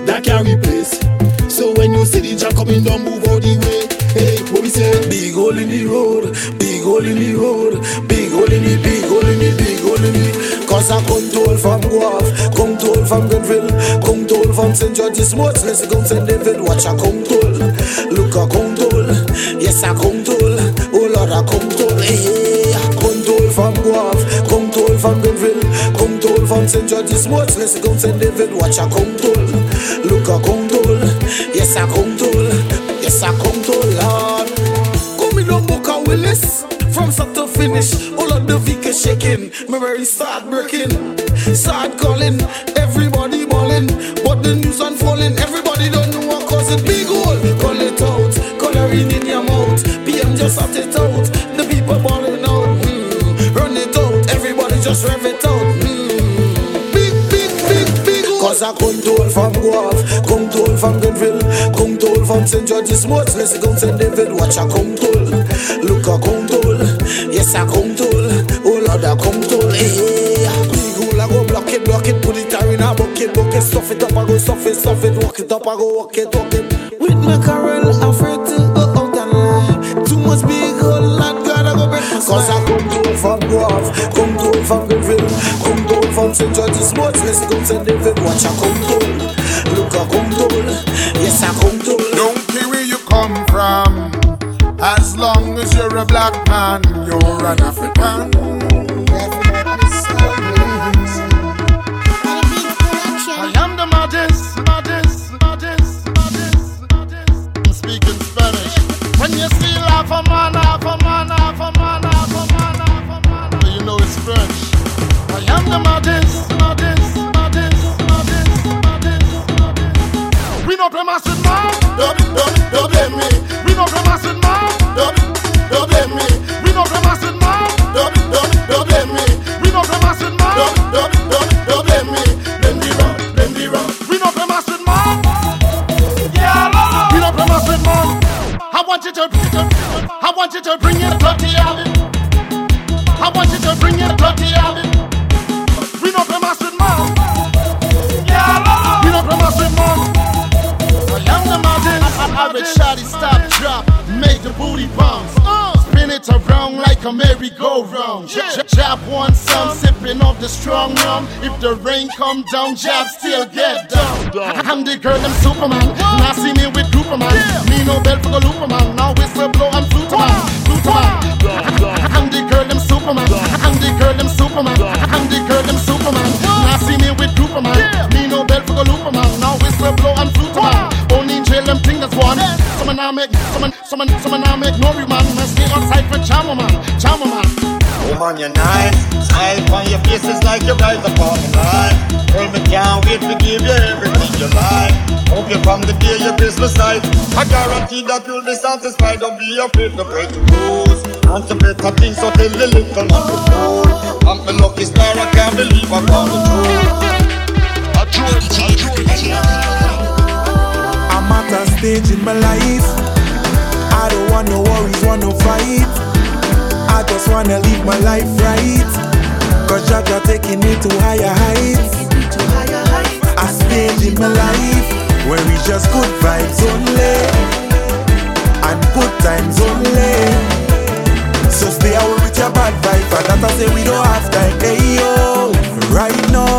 that can replace. So when you see the job coming, don't move all the way. Hey, what we say? Big hole in the road, big hole in the road, big hole in the, big hole in the, big hole in the. Cause I come told from Gouyave, come told from St. George's Sports, let's go St. David, watch come told, look come told, yes come told, oh Lord eh, eh, come told, hey, come told from come told from Grenville, come told from St. George's Sports, let's go St. David, watch come told, look come told, yes come told, yes I control. come Lord. Coming on Boca Willis From start to finish All of the VK shaking My very start breaking Start calling just rev it out mm. Big, big, big, big Cause I come told from Gouyave Come told from Grenville Come told from St. George's Sports Let's go St. David Watch I come told Look I come told Yes I come told Oh Lord I come told Hey Big hole I go block it block it Put it in a bucket bucket Stuff it up I go stuff it stuff it Walk it up I go walk it walk it With my Carol afraid Cause I come from Gouyave Come from Come from St. George's St. David Watch I come Look I come Yes I come Don't care where you come from. As long as you're a black man, you're an African. Like merry-go-round. J- j- jab one some, sipping off the strong rum. If the rain come down, jab still get down. I'm the girl, I'm Superman. Now see me with Superman. Me no bell for the Looperman. Now whistle blow, I'm Fluterman. Fluterman. I'm the girl, I'm Superman. I'm the girl, I'm Superman. I'm the girl, I'm Superman. Someone, someone, someone now make no man. I stay outside for Charmer man, Charmer man. Woman, you're nice. Smile on your face is like you rise upon the line. Girl, me can't wait to give you everything you like. Hope you from the day your Christmas night. I guarantee that you'll be satisfied. Don't be afraid to break the rules. And to better things, so tell the little man the truth. I'm the lucky star, I can't believe I found the I'm at a stage in my life. I don't want no worries, want no fight. I just wanna live my life right. Cause Jah Jah taking me to higher heights. I stage in my life where it's just good vibes only. And good times only. So stay away with your bad vibes. And that I say we don't have time. Hey yo, right now.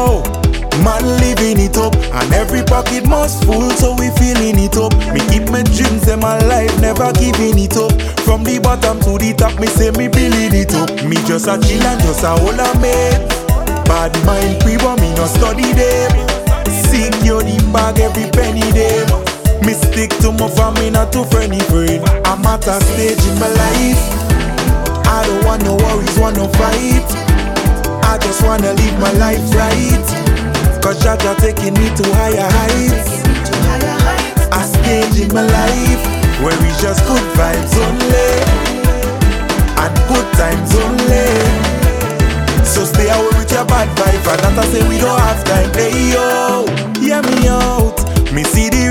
And every pocket must full so we feeling it up. Me keep my dreams my life never giving it up. From the bottom to the top me say me building it up. Me just a chill and just a hold a mate Bad mind we but me no study them Secure the bag every penny them Me stick to my family not to friendly friend. I'm at a stage in my life. I don't want no worries, want no fight. I just wanna live my life right Cause Jah Jah taking me to higher heights. I stage in my life where we just good vibes only and good times only. So stay away with your bad vibes. and that I say we don't have time. Hey yo, hear me out. Me see the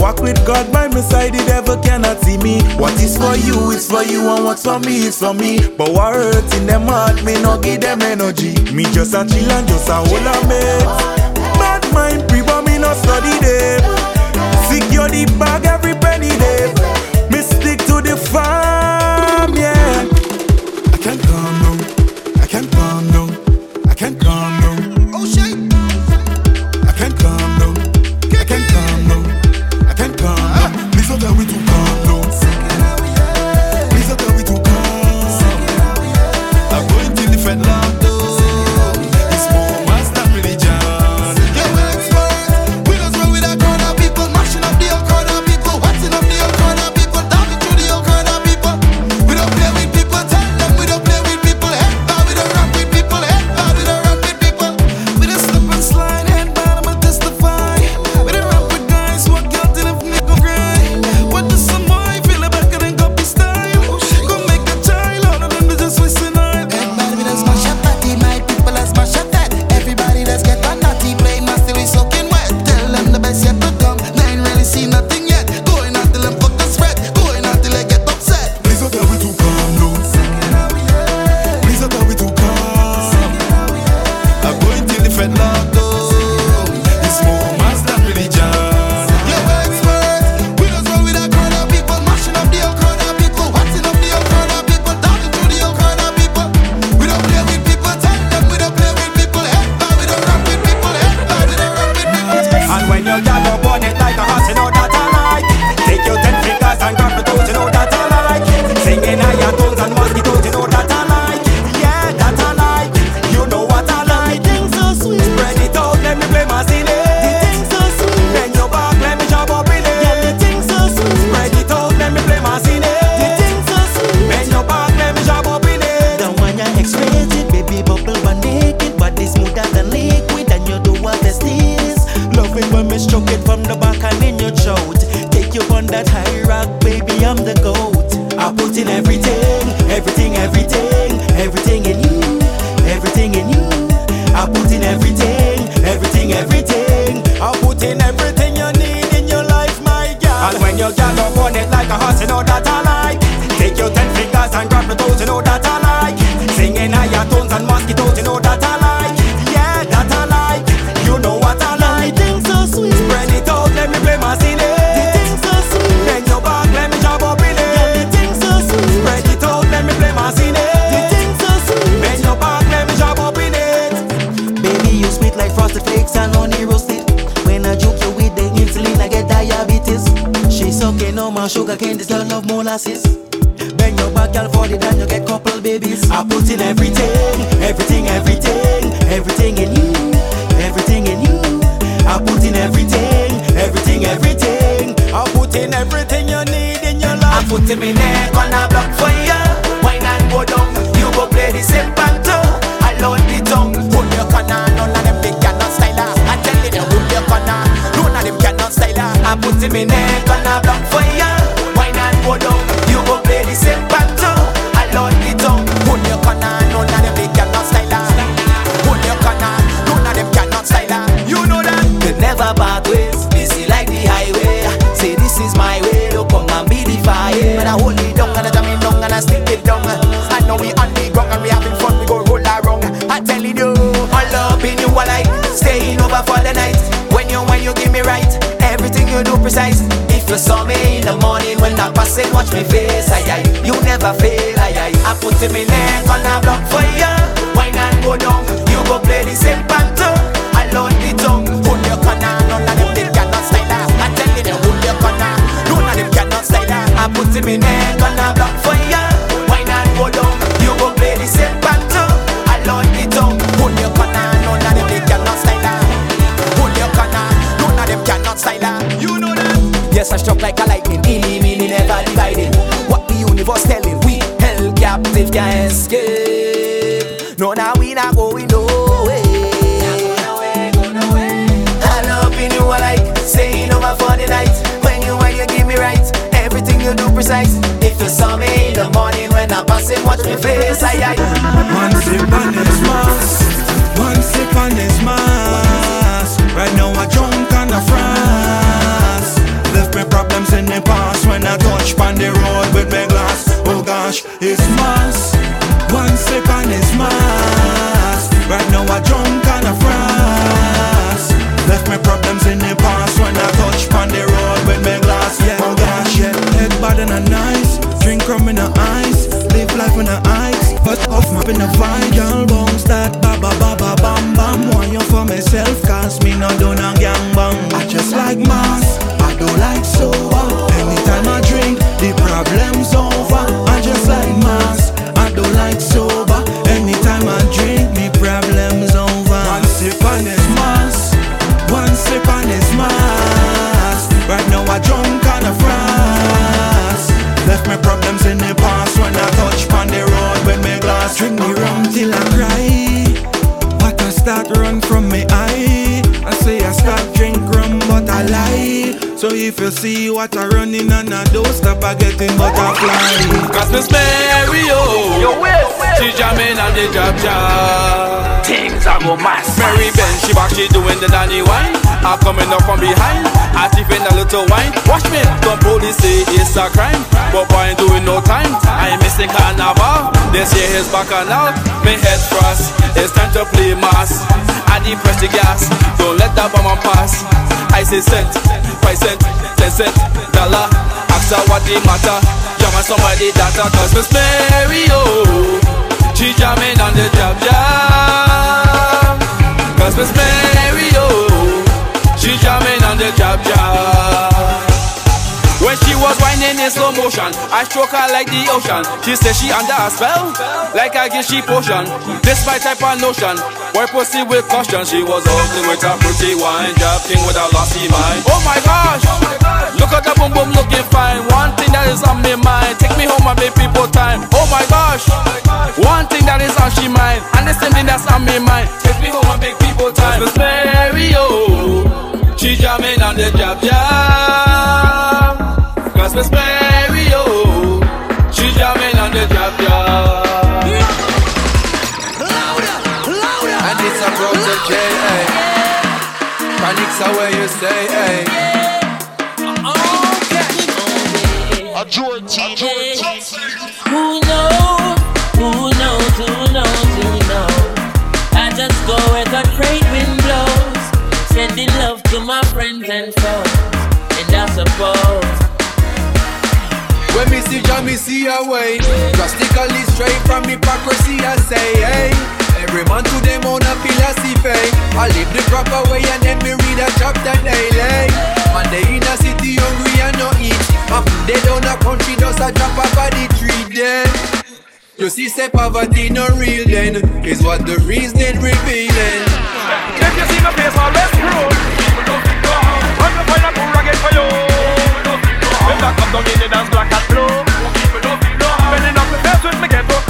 walk with God by my side, the devil cannot see me. What is for you is for you, and what's for me is for me. But what hurts in them heart, me not give them energy. Me just a chill and just a hold a mate. Bad mind, pre, me not study them. Secure the bag, every dancing, watch me face, aye aye. You never fail, aye aye. I put in me name on a block for you. Why not go down? sex. If you saw me in the morning when I'm passing, watch me face. I, I. One sip on his mask, one sip on his mask. Right now I drunk on the frost. Left my problems in the past when I touch on the road with my glass. Oh gosh, it's mask. And a nice. Drink rum in the ice. Live life in the ice. But off my in the vibe. Girl bounce that ba ba ba ba bam bam. Want you for myself, cause me not do no gang bang. I just like mass. I don't like sober. Anytime I drink, the problem's over. Till I cry. So if you see water running and I don't stop, I getting butterfly. Cause Miss Mary, oh, she jamming on the jab jab. Things are go mass. Mary Ben, she back, she doing the Danny wine. I'm coming up from behind, I tipping a little wine. Watch me, the police say it's a crime, but boy ain't doing no time. I ain't missing carnival. This year is back and out. Me head cross, it's time to play mass. I depress the gas, don't let that bomb pass. I say cent, five cent, ten cent, dollar. Ask her what the matter. Jam on somebody data, cause Miss Mary, oh, she jamming on the jab jab. Cause Miss Mary, oh, she jamming on the jab jab. When she was whining in slow motion, I stroke her like the ocean. She said she under a spell, like I give she potion. This my type of notion. Boy pussy with caution. She was ugly with a pretty wine, job king with a lossy mind. Oh, oh my gosh, look at the boom boom looking fine. One thing that is on me mind, take me home and make people time. Oh my gosh, oh one thing that is on she mind, and the same thing that's on me mind. Take me home and make people time. Miss Mary, oh, she jamming on the jab jab. Cause Mary, oh, she jamming on the jab jab. A Project J, ay. Panics are where you stay, ay. A Jordan, Who knows? Who knows? Who knows? Who knows? I just go where the trade wind blows, sending love to my friends and foes, and I suppose. When me see Jah, me see a way. Drastically straight from hypocrisy, I say, hey. Every man to them own a philosophy. I live the proper way and then me read a chapter daily. Man, they in a city hungry and no eat. And they down a country just a drop off of the tree then. You see, say poverty no real then is what the reasoning revealing. If you see my face West Road, people don't. I'm gonna find a cool ragged for you. If that come down in the dance black and blue, people don't think up the face with me ghetto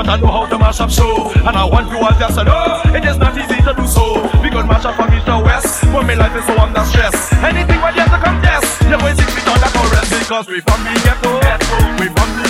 but I know how to mash up so. And I want you all just to know, it is not easy to do so. We could mash up from east to west, but my life is so under stress. Anything what you have to contest, you're going six feet under forest. Because we from the ghetto, we from the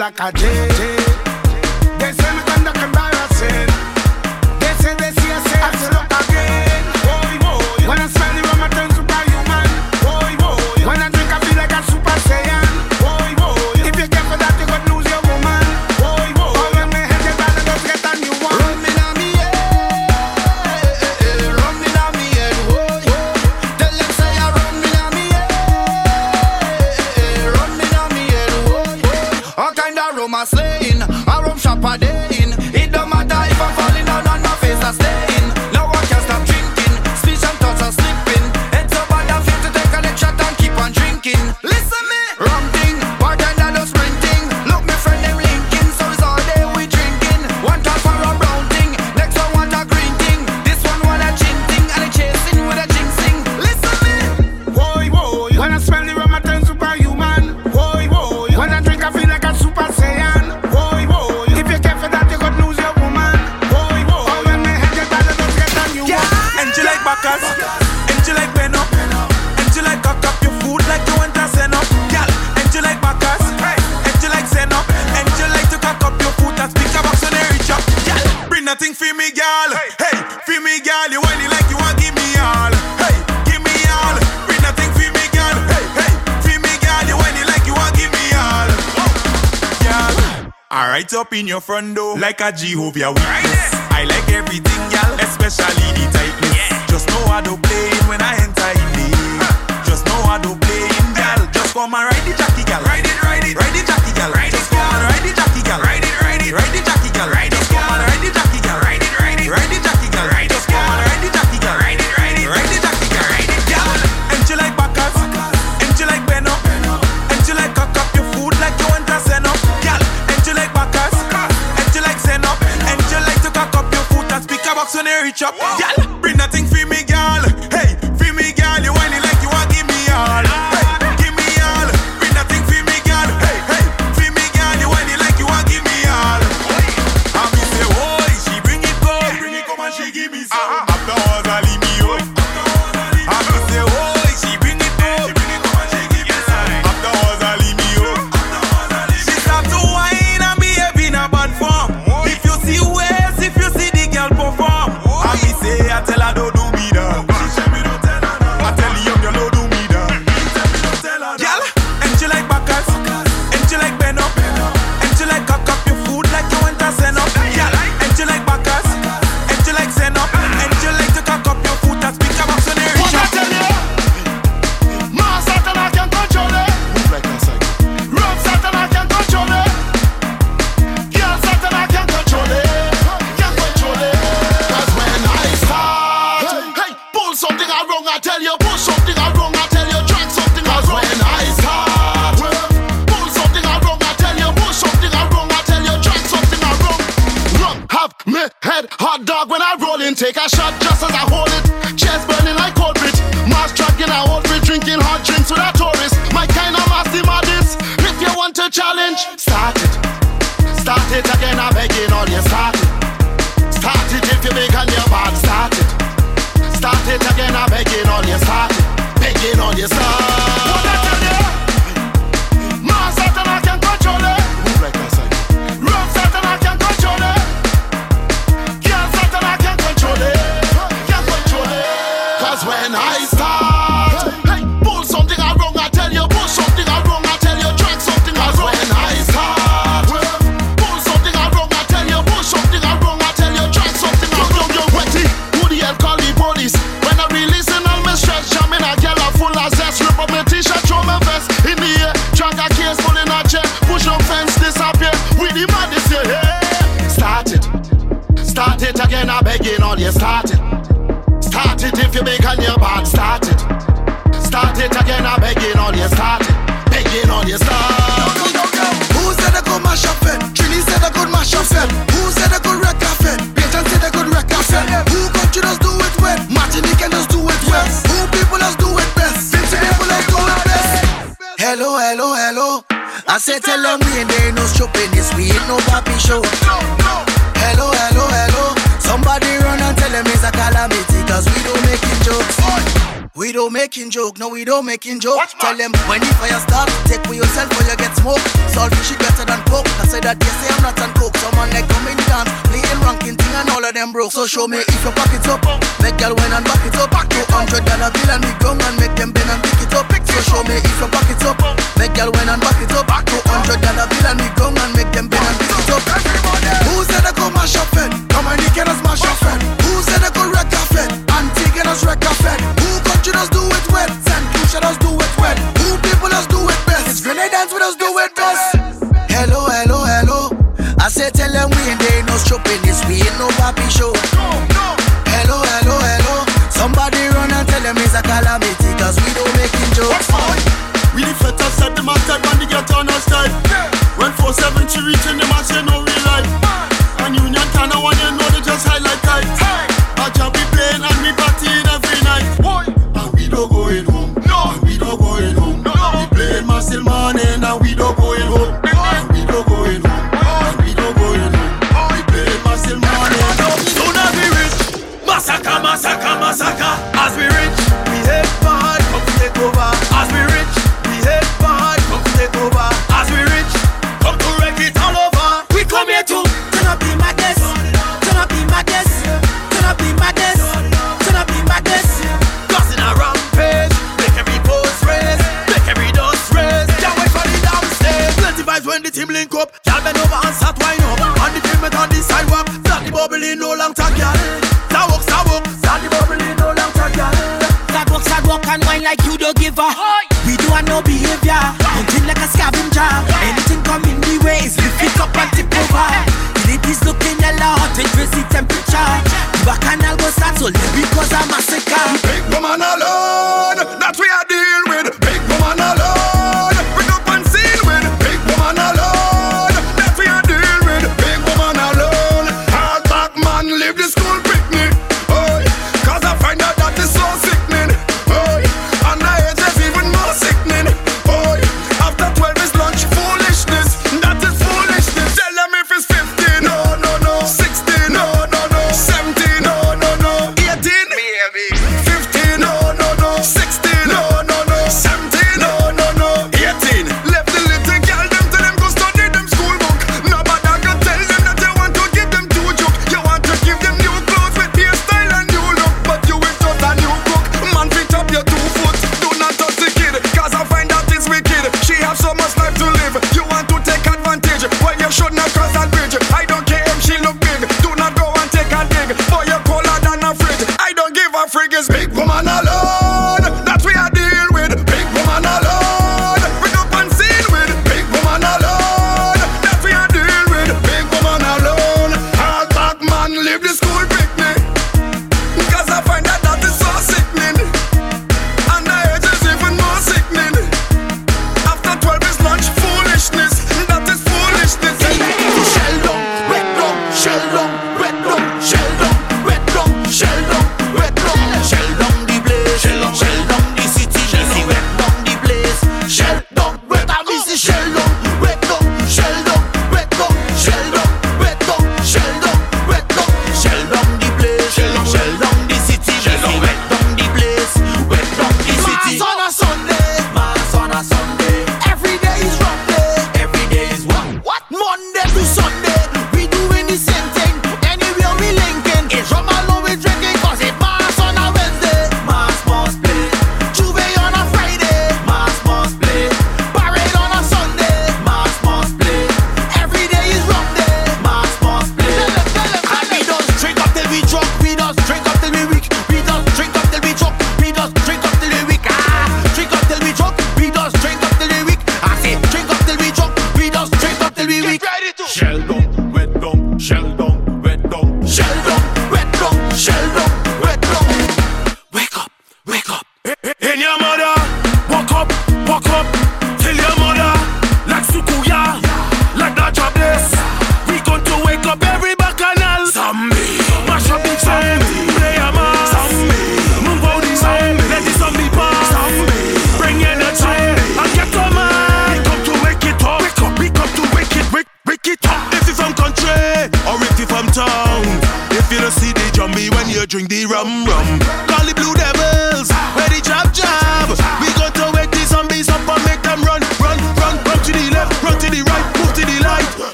me a J. right up in your front door like a Jehovah Witness. I like everything, y'all, especially the tightness. Yeah. Just know I don't play when I enter in. Huh. Just know I don't play in, girl. Just come and ride the jockey, girl. Ride Mary chop.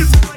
Lot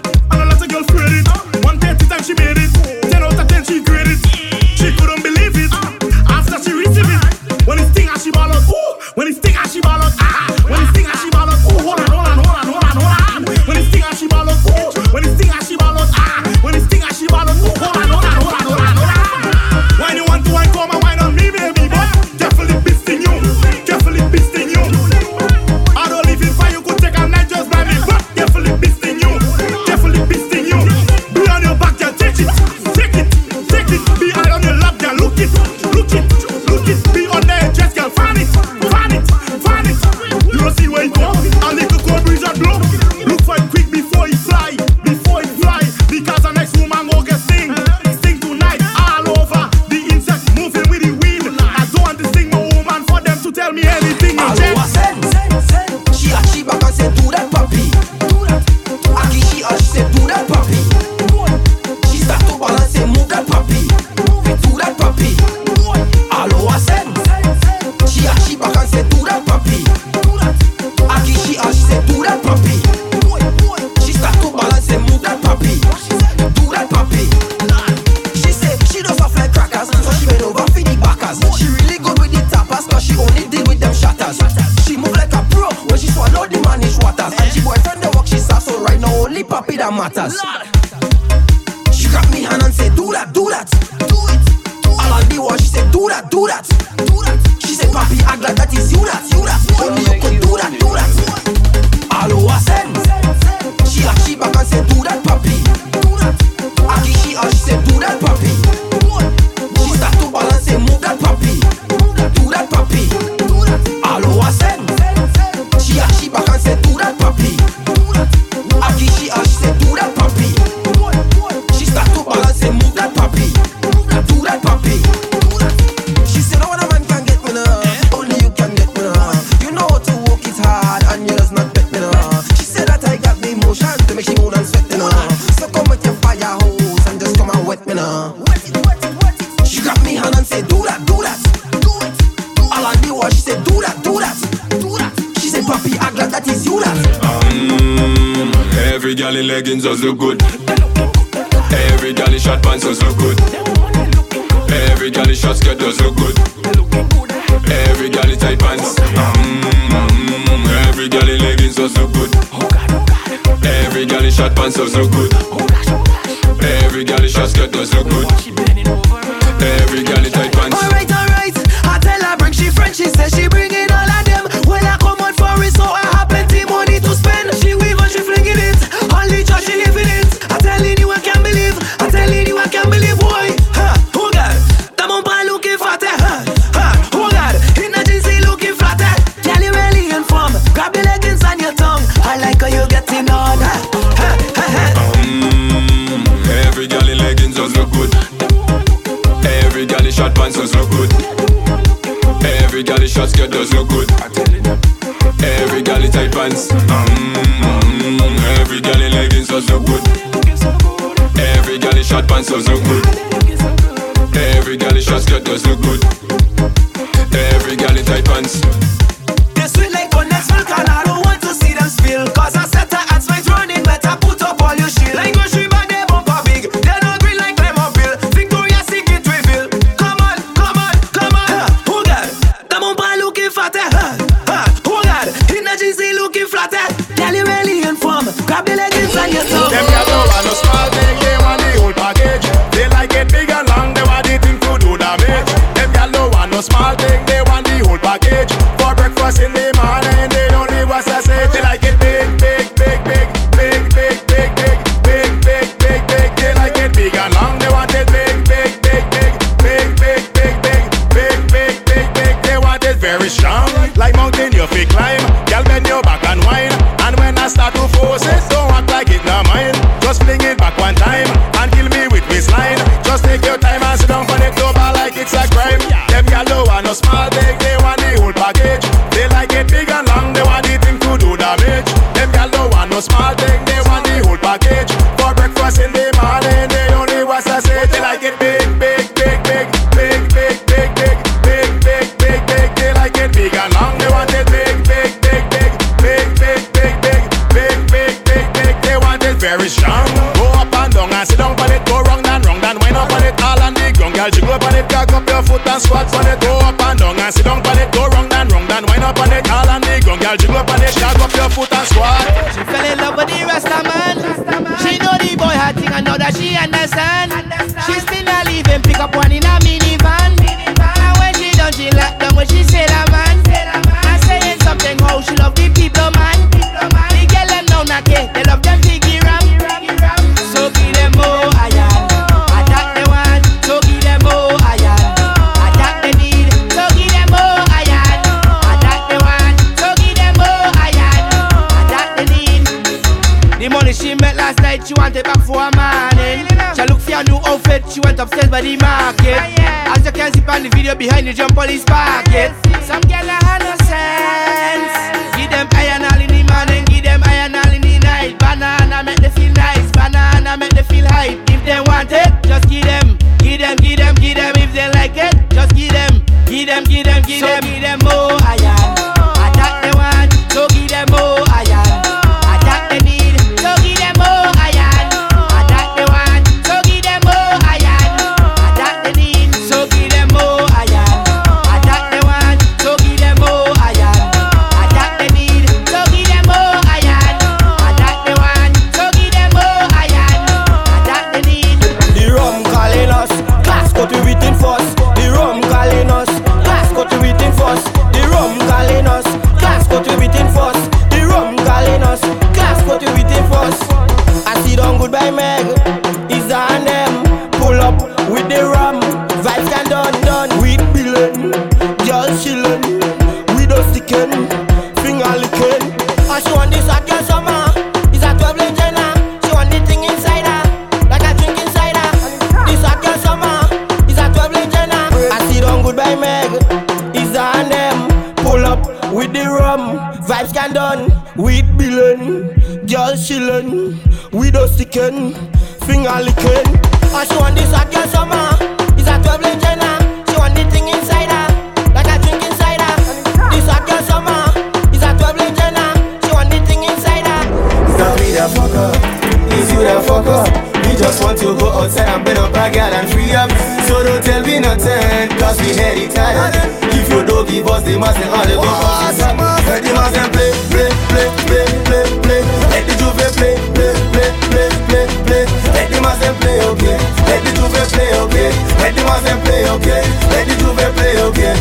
up. We just want to go outside and bend up a girl and free up. So don't tell me nothing, cause we had it tired. If you don't give us the mass and all the go pass up. Let the mass and play, play, play, play, play, play. Let the J'ouvert play, play, play, play, play, play. Let the mass and play, okay. Let the J'ouvert play, okay. Let the mass and play, okay. Let the J'ouvert play, okay.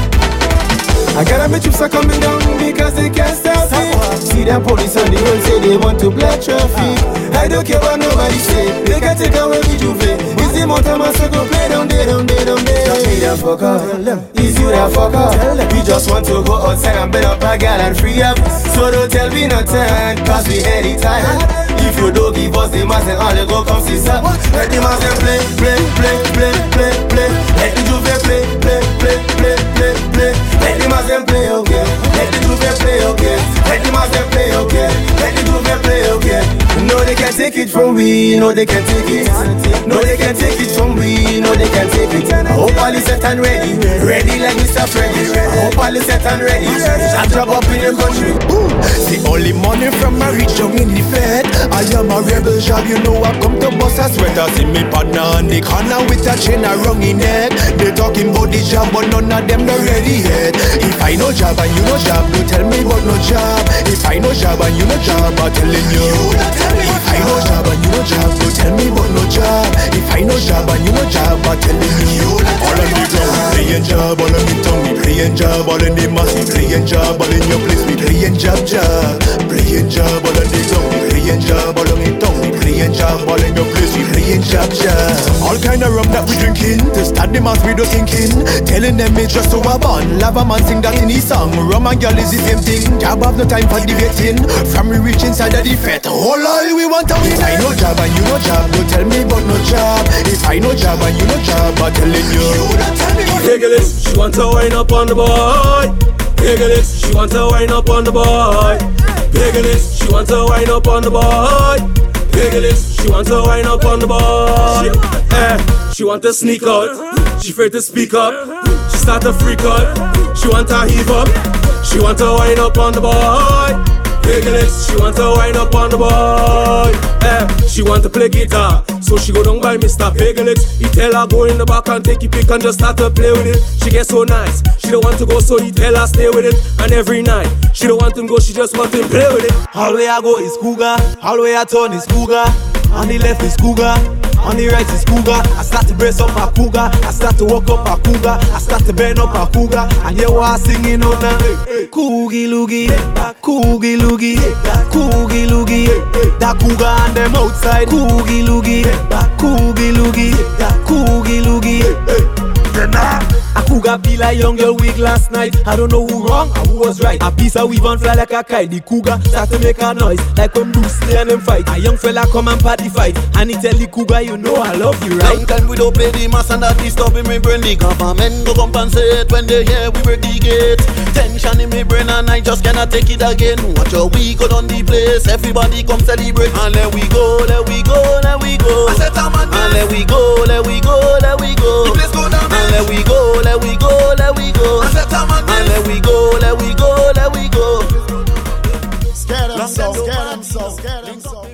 I gotta make you suck coming down because they can't see them police on the road say they want to black traffic. I don't care what nobody say, they can take away with you. It's the mountain man so go play down there, down there, down there. Just me that fucker? is you that fucker? We just want to go outside and bed up a girl and free up. So don't tell me nothing, cause we anytime. If you don't give us the mass and all they go come see sir. Let the mass play, play, play, play, play, play. Let the J'ouvert play, play, play, play, play, play. Let the mass play, okay. Let the groove play, okay. Let the master play, okay. Let the groove play, okay. No it from we, no they can't take it. No they can't take it from we, no they can't take it. I hope all is set and ready, ready like Mr. Freddy. I hope all is set and ready. Shot drop up in the country. The only money from my rich young in the fed. I am a rebel job, you know I come to bust a sweater. See me partner on the corner with a chain around in head. They talking about the job, but none of them not ready yet. If I no job and you no job, you tell me about no job. If I no job and you no job, I'm telling you. If I no job and you no job, you tell me about no job. If I no job and you no job, I'm telling you. All on the ground, we playing job. All on the tongue, we playing job. All in the mass, we playing job. All in your place, we playing job, job. Playing job. All on the ground, we playing job. All on the tongue, we playing job. All in your place, we playing job, job. All kind of rum that we drinking. To start the mass, we do thinking. Telling them it's just so a bun. Lava man sing that in his song. Rum and girl is the same thing. Job have no time for debating. From we reach inside of the fete. All all we want to win. If I no job and you no job, don't tell me about no job. If I no job and you no job, I'm telling you. Higgles, she wants to wind up on the boy. Higgles, she wants to wind up on the boy. Higgles, she want to wind up on the boy. Higgles, she want to wind up on the boy. Eh, she want to sneak out. She afraid to speak up. She start to freak out. She want to heave up. She want to wind up on the boy. Higgles, she want to wind up on the boy. Eh, she want to play guitar, so she go down by Mr. Piglets. He tell her go in the back and take your pick and just start to play with it. She get so nice, she don't want to go, so he tell her stay with it. And every night, she don't want him go, she just want him play with it. All way I go is Cougar, all way I turn is Cougar. On the left is Cougar, on the right is Cougar. I start to brace up a Cougar, I start to walk up a Cougar, I start to bend up a Cougar. And you are singing on now. Coogie loogie, coogie loogie, coogie loogie. That Cougar and them outside. Coogie loogie, coogie loogie, that coogie loogie. A cougar be like young girl wig last night. I don't know who wrong or who was right. A piece of weave and fly like a kite. The cougar start to make a noise like when Bruce Lee and them fight. A young fella come and party fight, and he tell the cougar, you know I love you, right? Long time we don't play the mass and that disturbing me brain. The government go compensate when they hear we break the gate. Tension in me brain and I just cannot take it again. Watch your we go down the place, everybody come celebrate. And let we go, let we go, let we go. I said, and let we go, let we go, let we go. The place go down, and let we go let we go, let we go. I said, come on, and let we go, let we go, let we go. Scared himself, scared himself, scared himself.